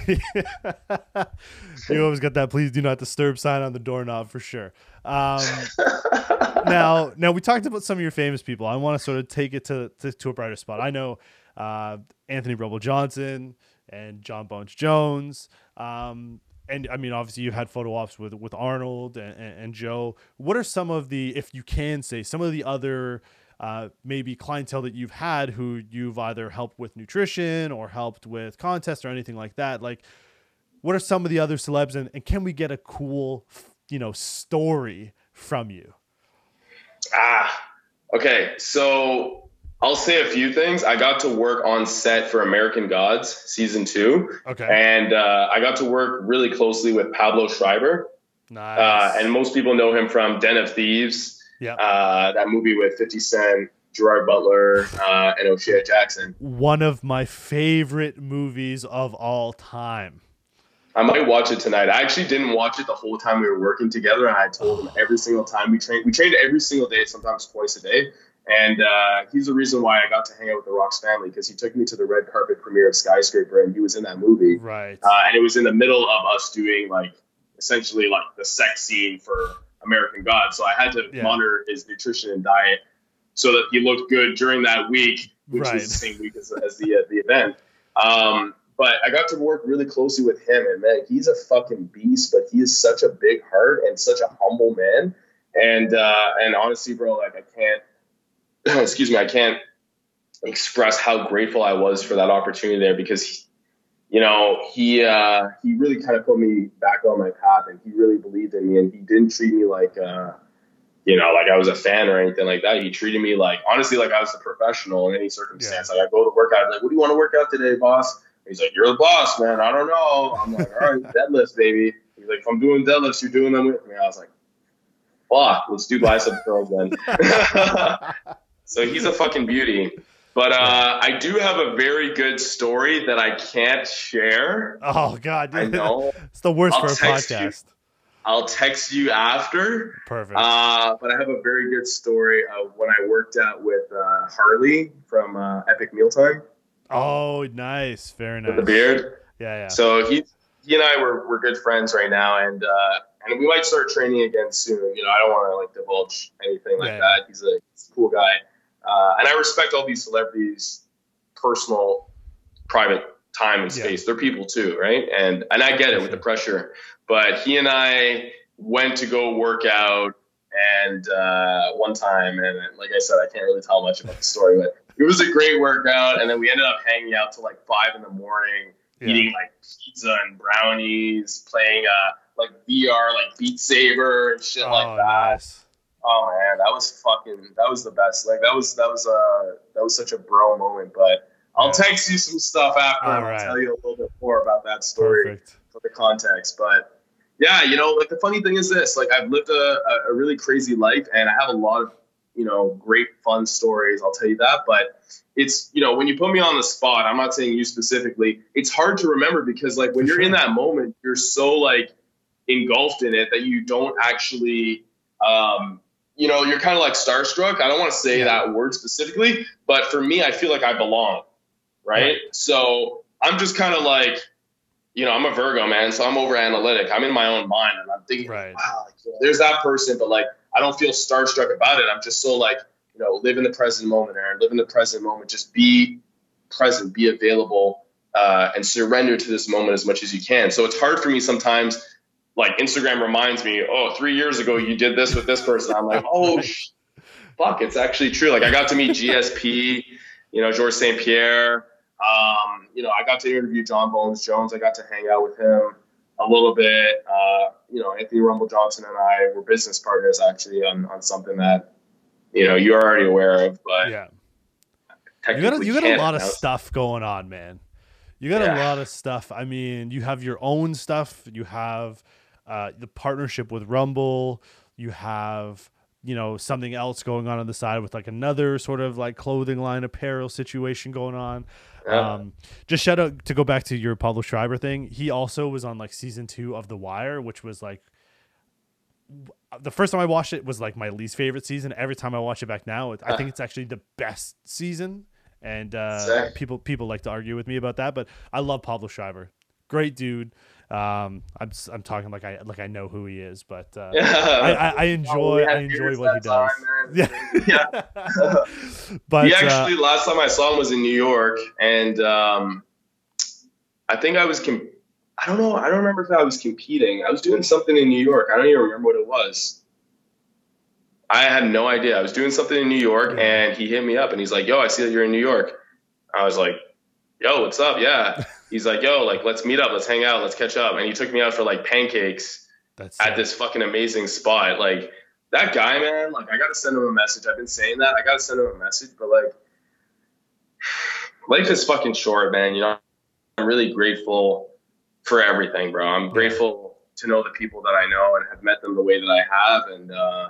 you always got that. Please do not disturb sign on the doorknob for sure. Um, now, now we talked about some of your famous people. I want to sort of take it to, to, to a brighter spot. I know uh, Anthony Rumble Johnson and Jon Bones Jones. Um, and I mean, obviously, you've had photo ops with with Arnold and, and, and, Joe. What are some of the, if you can say, some of the other uh, maybe clientele that you've had who you've either helped with nutrition or helped with contests or anything like that? Like, what are some of the other celebs, and, and can we get a cool, you know, story from you? Ah, Okay, so I'll say a few things. I got to work on set for American Gods season two, Okay. and uh, I got to work really closely with Pablo Schreiber. nice. Uh, and most people know him from Den of Thieves, yeah. uh, that movie with 50 Cent, Gerard Butler, uh, and O'Shea Jackson. One of my favorite movies of all time. I might watch it tonight. I actually didn't watch it the whole time we were working together, and I told him every single time we trained. We trained every single day, sometimes twice a day. And uh, he's the reason why I got to hang out with the Rocks family because he took me to the red carpet premiere of Skyscraper, and he was in that movie. Right. Uh, and it was in the middle of us doing like essentially like the sex scene for American Gods. So I had to Yeah. monitor his nutrition and diet so that he looked good during that week, which Right. was the same week as, as the uh, the event. Um, but I got to work really closely with him, and man, he's a fucking beast. But he is such a big heart and such a humble man. And uh, and honestly, bro, like I can't, excuse me, I can't express how grateful I was for that opportunity there because he, you know, he uh, he really kind of put me back on my path, and he really believed in me, and he didn't treat me like, uh, you know, like I was a fan or anything like that. He treated me like, honestly, like I was a professional in any circumstance. Like I go to work out, like, what do you want to work out today, boss? He's like, you're the boss, man. I don't know. I'm like, all right, deadlifts, baby. He's like, if I'm doing deadlifts, you're doing them with me. I was like, fuck, let's do bicep curls then. so he's a fucking beauty. But uh, I do have a very good story that I can't share. oh God, I know. it's the worst I'll for a text you. podcast. I'll text you after. Perfect. Uh, but I have a very good story of when I worked out with uh, Harley from uh, Epic Mealtime oh, nice. Very with the beard. Yeah, yeah. So he he and I were, we're good friends right now, and uh, and we might start training again soon. You know, I don't want to like divulge anything like Yeah. that. He's a, he's a cool guy, uh, and I respect all these celebrities' personal, private time and Yeah. space. They're people too, right? And and I get it with the pressure, but he and I went to go work out. And uh, one time, and like I said, I can't really tell much about the story, but it was a great workout. And then we ended up hanging out till like five in the morning, Yeah. eating like pizza and brownies, playing uh like VR like Beat Saber and shit oh, like that. nice. Oh man, that was fucking that was the best. Like that was that was uh that was such a bro moment. But I'll text you some stuff after All and right. I'll tell you a little bit more about that story Perfect. for the context. But yeah, you know, like the funny thing is this: like I've lived a, a really crazy life, and I have a lot of you know great fun stories. I'll tell you that. But it's you know when you put me on the spot, I'm not saying you specifically. It's hard to remember because like when you're in that moment, you're so like engulfed in it that you don't actually. Um, you know, you're kind of like starstruck. I don't want to say Yeah. that word specifically, but for me, I feel like I belong, right? Right. So I'm just kind of like, you know, I'm a Virgo man, so I'm over analytic. I'm in my own mind, and I'm thinking, Right. wow, like, there's that person, but like, I don't feel starstruck about it. I'm just so like, you know, live in the present moment, Eren. Live in the present moment. Just be present, be available, uh, and surrender to this moment as much as you can. So it's hard for me sometimes. Like Instagram reminds me, oh, three years ago you did this with this person. I'm like, oh, sh- fuck, it's actually true. Like I got to meet GSP, you know, George St. Pierre. Um, you know, I got to interview Jon Bones Jones. I got to hang out with him a little bit. Uh, you know, Anthony Rumble Johnson and I were business partners actually on, on something that, you know, you're already aware of, but Yeah. You got a, you got a lot of stuff going on, man. You got a lot of stuff. I mean, you have your own stuff. You have uh, the partnership with Rumble. You have you know something else going on on the side with like another sort of like clothing line apparel situation going on. Yeah. Um, just shout out to go back to your Pablo Schreiber thing. He also was on like season two of The Wire, which was like the first time I watched it was like my least favorite season. Every time I watch it back now, it, I think it's actually the best season. And uh, people people like to argue with me about that, but I love Pablo Schreiber. Great dude. Um, I'm I'm talking like I like I know who he is, but uh, yeah. I, I, I Oh, enjoy we I enjoy what he does. time, man. Yeah. but he uh, actually last time I saw him was in New York, and um, I think I was. Com- I don't know. I don't remember if I was competing. I was doing something in New York. I don't even remember what it was. I had no idea. I was doing something in New York, and he hit me up, and he's like, "Yo, I see that you're in New York." I was like, "Yo, what's up?" Yeah. He's like, "Yo, like, let's meet up. Let's hang out. Let's catch up." And he took me out for like pancakes that's at this fucking amazing spot. Like that guy, man, like I gotta send him a message. I've been saying that. I gotta send him a message, but like life is fucking short, man. You know, I'm really grateful for everything, bro. I'm grateful to know the people that I know and have met them the way that I have. And, uh,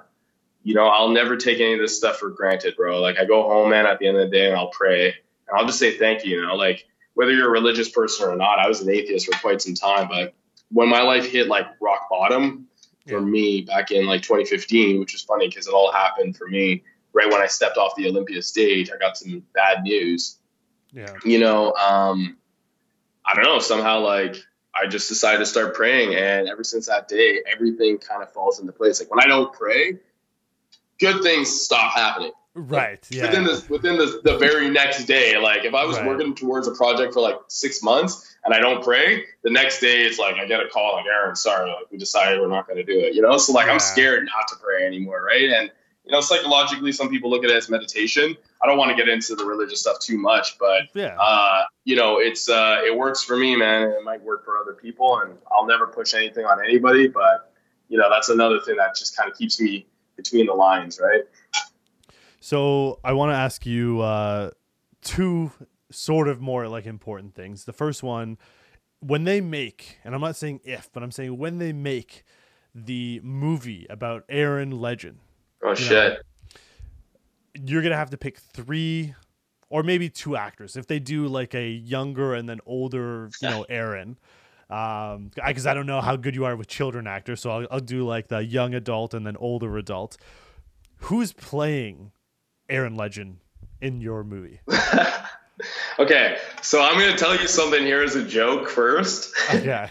you know, I'll never take any of this stuff for granted, bro. Like I go home, man, at the end of the day and I'll pray and I'll just say thank you, you know, like whether you're a religious person or not, I was an atheist for quite some time, but when my life hit like rock bottom for yeah. me back in like 2015, which was funny because it all happened for me right when I stepped off the Olympia stage, I got some bad news. Yeah. You know, um, I don't know, somehow like I just decided to start praying. And ever since that day, everything kind of falls into place. Like when I don't pray, good things stop happening. Right. Yeah. Within the within the, the very next day, like if I was right. working towards a project for like six months and I don't pray, the next day it's like I get a call like Eren, sorry, like we decided we're not going to do it. You know, so like yeah. I'm scared not to pray anymore, right? And you know, psychologically, some people look at it as meditation. I don't want to get into the religious stuff too much, but yeah, uh, you know, it's uh, it works for me, man. It might work for other people, and I'll never push anything on anybody. But you know, that's another thing that just kind of keeps me between the lines, right? So I want to ask you uh, two sort of more like important things. The first one, when they make, and I'm not saying if, but I'm saying when they make the movie about Eren Legend Oh you shit. Know, you're gonna have to pick three or maybe two actors if they do like a younger and then older, you know, Eren. Um, because I, I, don't know how good you are with children actors, so I'll, I'll do like the young adult and then older adult. Who's playing Eren Legend in your movie? okay, so I'm gonna tell you something here as a joke first. yeah.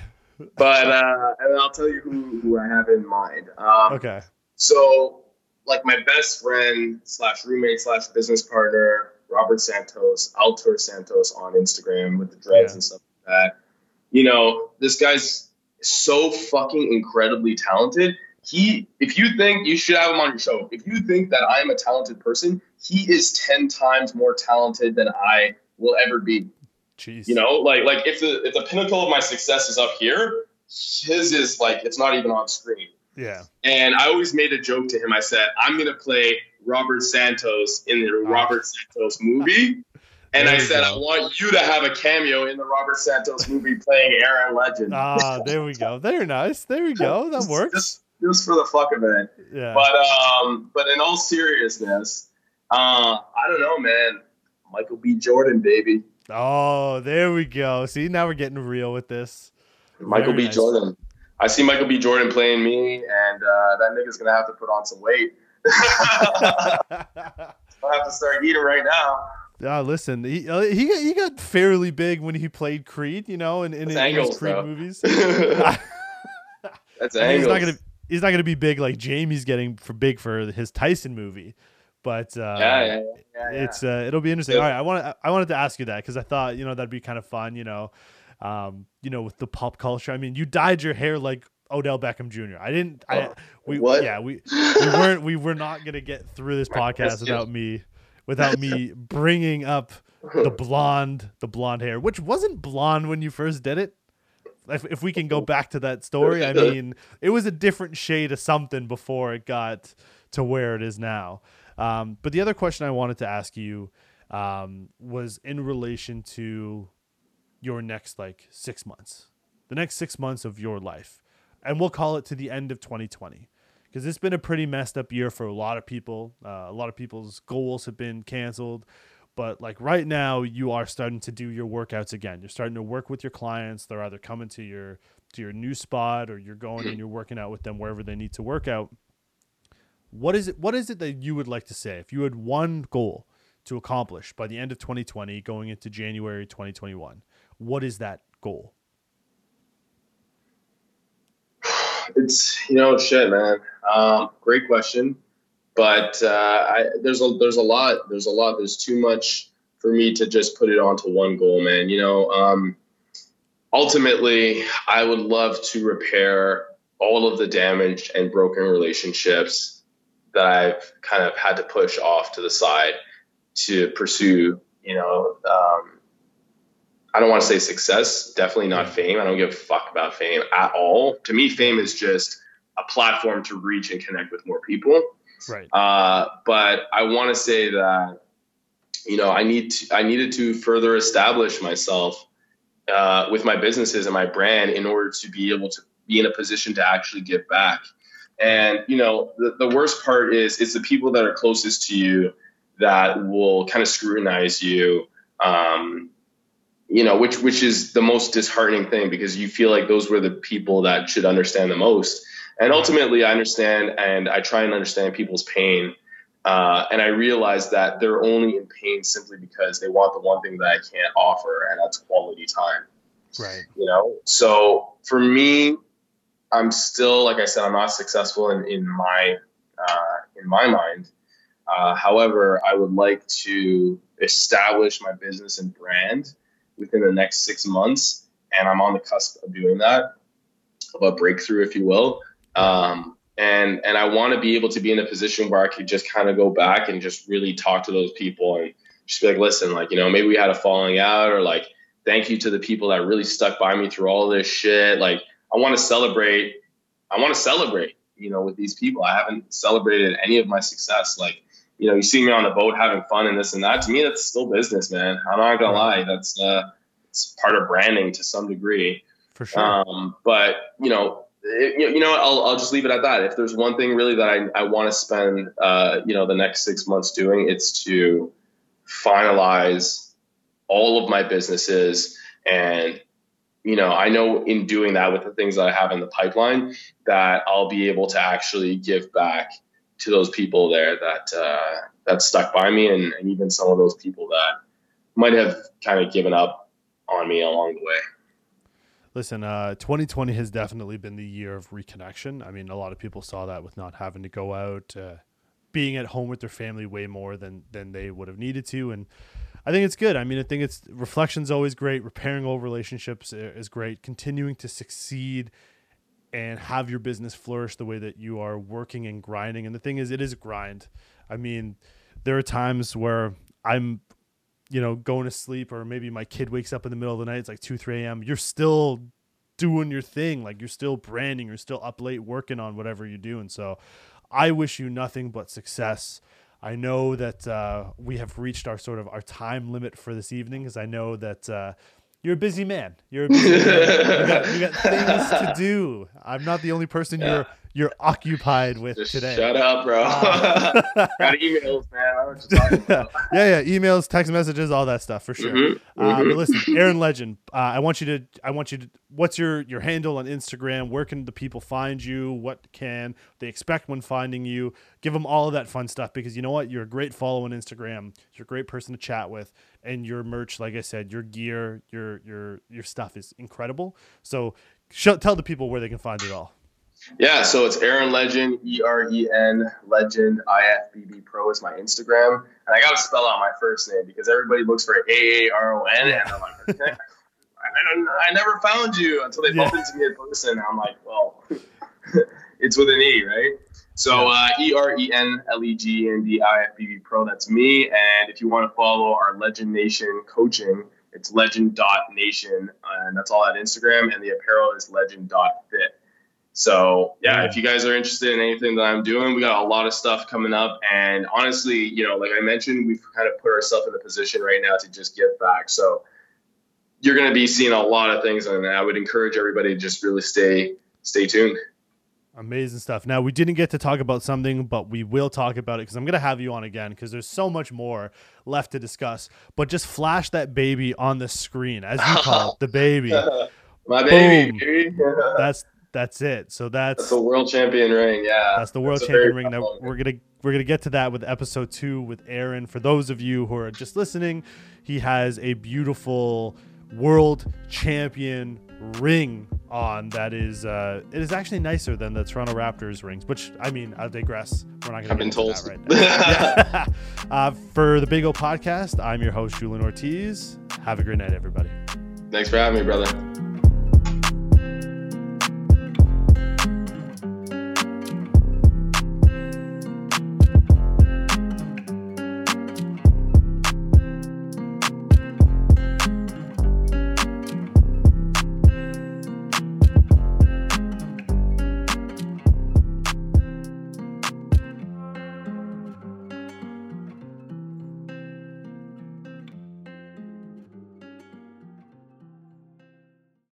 but uh, and I'll tell you who, who I have in mind. Um, okay. So like my best friend slash roommate slash business partner, Robert Santos, Altor Santos on Instagram with the dreads yeah. and stuff like that. You know, this guy's so fucking incredibly talented. He, if you think you should have him on your show, if you think that I am a talented person, he is ten times more talented than I will ever be. Jeez. You know, like like if the if the pinnacle of my success is up here, his is like it's not even on screen. Yeah. And I always made a joke to him. I said, I'm going to play Robert Santos in the oh. Robert Santos movie. And I said, go. I want you to have a cameo in the Robert Santos movie playing Eren Legend. Ah, there we go. Very nice. There we go. That works. Just, just for the fuck of it. Yeah. But um, but in all seriousness, uh, I don't know, man. Michael B. Jordan, baby. Oh, there we go. See, now we're getting real with this. Michael Very B. Nice. Jordan. I see Michael B. Jordan playing me, and uh, that nigga's gonna have to put on some weight. I have to start eating right now. Yeah, listen, he uh, he got, he got fairly big when he played Creed, you know, in, in, in angles, his Creed movies. That's angles. He's not gonna he's not gonna be big like Jamie's getting for big for his Tyson movie, but uh, yeah, yeah, yeah, it's uh, it'll be interesting. All right, I want I wanted to ask you that because I thought you know that'd be kind of fun, you know um, you know, with the pop culture. I mean, you dyed your hair like Odell Beckham Jr. I didn't. I oh, we what? yeah we we weren't we were not gonna get through this podcast without me without me bringing up the blonde the blonde hair, which wasn't blonde when you first did it. If, if we can go back to that story, I mean, it was a different shade of something before it got to where it is now. Um, but the other question I wanted to ask you um, was in relation to your next like six months, the next six months of your life. And we'll call it to the end of 2020 because it's been a pretty messed up year for a lot of people. Uh, a lot of people's goals have been canceled. But like right now, you are starting to do your workouts again. You're starting to work with your clients. They're either coming to your to your new spot or you're going and you're working out with them wherever they need to work out. What is it? What is it that you would like to say if you had one goal to accomplish by the end of 2020, going into January 2021? What is that goal? It's you know shit, man. Um, great question, but uh, I, there's a there's a lot there's a lot there's too much for me to just put it onto one goal, man. You know, um, ultimately, I would love to repair all of the damaged and broken relationships that I've kind of had to push off to the side to pursue, you know, um, I don't want to say success, definitely not fame. I don't give a fuck about fame at all. To me, fame is just a platform to reach and connect with more people. Right. Uh, but I want to say that you know I need to, I needed to further establish myself uh, with my businesses and my brand in order to be able to be in a position to actually give back. And you know the, the worst part is it's the people that are closest to you that will kind of scrutinize you. Um, you know, which which is the most disheartening thing because you feel like those were the people that should understand the most. And ultimately, I understand and I try and understand people's pain. Uh, and I realize that they're only in pain simply because they want the one thing that I can't offer, and that's quality time. Right. You know, so for me, I'm still, like I said, I'm not successful in, in my uh, in my mind. Uh, however, I would like to establish my business and brand within the next six months, and I'm on the cusp of doing that, of a breakthrough, if you will. Um, and and I want to be able to be in a position where I could just kind of go back and just really talk to those people and just be like, listen, like you know, maybe we had a falling out, or like, thank you to the people that really stuck by me through all this shit. Like, I want to celebrate. I want to celebrate, you know, with these people. I haven't celebrated any of my success. Like, you know, you see me on the boat having fun and this and that. To me, that's still business, man. I'm not gonna lie. That's uh, it's part of branding to some degree. For sure. Um, but you know, you know, I'll, I'll just leave it at that. If there's one thing really that I, I want to spend, uh, you know, the next six months doing, it's to finalize all of my businesses. And, you know, I know in doing that with the things that I have in the pipeline that I'll be able to actually give back to those people there that, uh, that stuck by me and, and even some of those people that might have kind of given up on me along the way. Listen, uh, 2020 has definitely been the year of reconnection. I mean, a lot of people saw that with not having to go out, uh, being at home with their family way more than than they would have needed to, and I think it's good. I mean, I think it's reflection's always great. Repairing old relationships is great. Continuing to succeed and have your business flourish the way that you are working and grinding. And the thing is, it is grind. I mean, there are times where I'm you know, going to sleep, or maybe my kid wakes up in the middle of the night, it's like 2, 3 a.m., you're still doing your thing. Like you're still branding, you're still up late working on whatever you're doing. So I wish you nothing but success. I know that uh, we have reached our sort of our time limit for this evening because I know that uh, you're a busy man. You're a busy man. You got, you got things to do. I'm not the only person yeah. you're you're occupied with Just today. Shut up, bro. Uh, got emails, man. yeah, yeah, emails, text messages, all that stuff for sure. Mm-hmm, uh, mm-hmm. But listen, Eren Legend, uh, I want you to, I want you to, what's your your handle on Instagram? Where can the people find you? What can they expect when finding you? Give them all of that fun stuff because you know what, you're a great follow on Instagram. You're a great person to chat with, and your merch, like I said, your gear, your your your stuff is incredible. So, sh- tell the people where they can find it all. Yeah, so it's Eren Legend, E R E N Legend, I F B B Pro is my Instagram. And I got to spell out my first name because everybody looks for A A R O N. And I'm like, I, don't, I never found you until they yeah. bumped into me in person. I'm like, well, it's with an E, right? So uh, E R E N L E G N D I F B B Pro, that's me. And if you want to follow our Legend Nation coaching, it's legend.nation. And that's all at Instagram. And the apparel is legend.fit. So yeah, if you guys are interested in anything that I'm doing, we got a lot of stuff coming up. And honestly, you know, like I mentioned, we've kind of put ourselves in the position right now to just give back. So you're going to be seeing a lot of things, and I would encourage everybody to just really stay stay tuned. Amazing stuff. Now we didn't get to talk about something, but we will talk about it because I'm going to have you on again because there's so much more left to discuss. But just flash that baby on the screen, as you call it, the baby. My baby. That's that's it. So that's, that's the world champion ring. Yeah, that's the world that's champion ring. That we're gonna we're gonna get to that with episode two with Eren. For those of you who are just listening, he has a beautiful world champion ring on that is uh, it is actually nicer than the Toronto Raptors rings. Which I mean, I digress. We're not going to. I've been told right now. uh, for the Big O podcast, I'm your host Julian Ortiz. Have a great night, everybody. Thanks for having me, brother.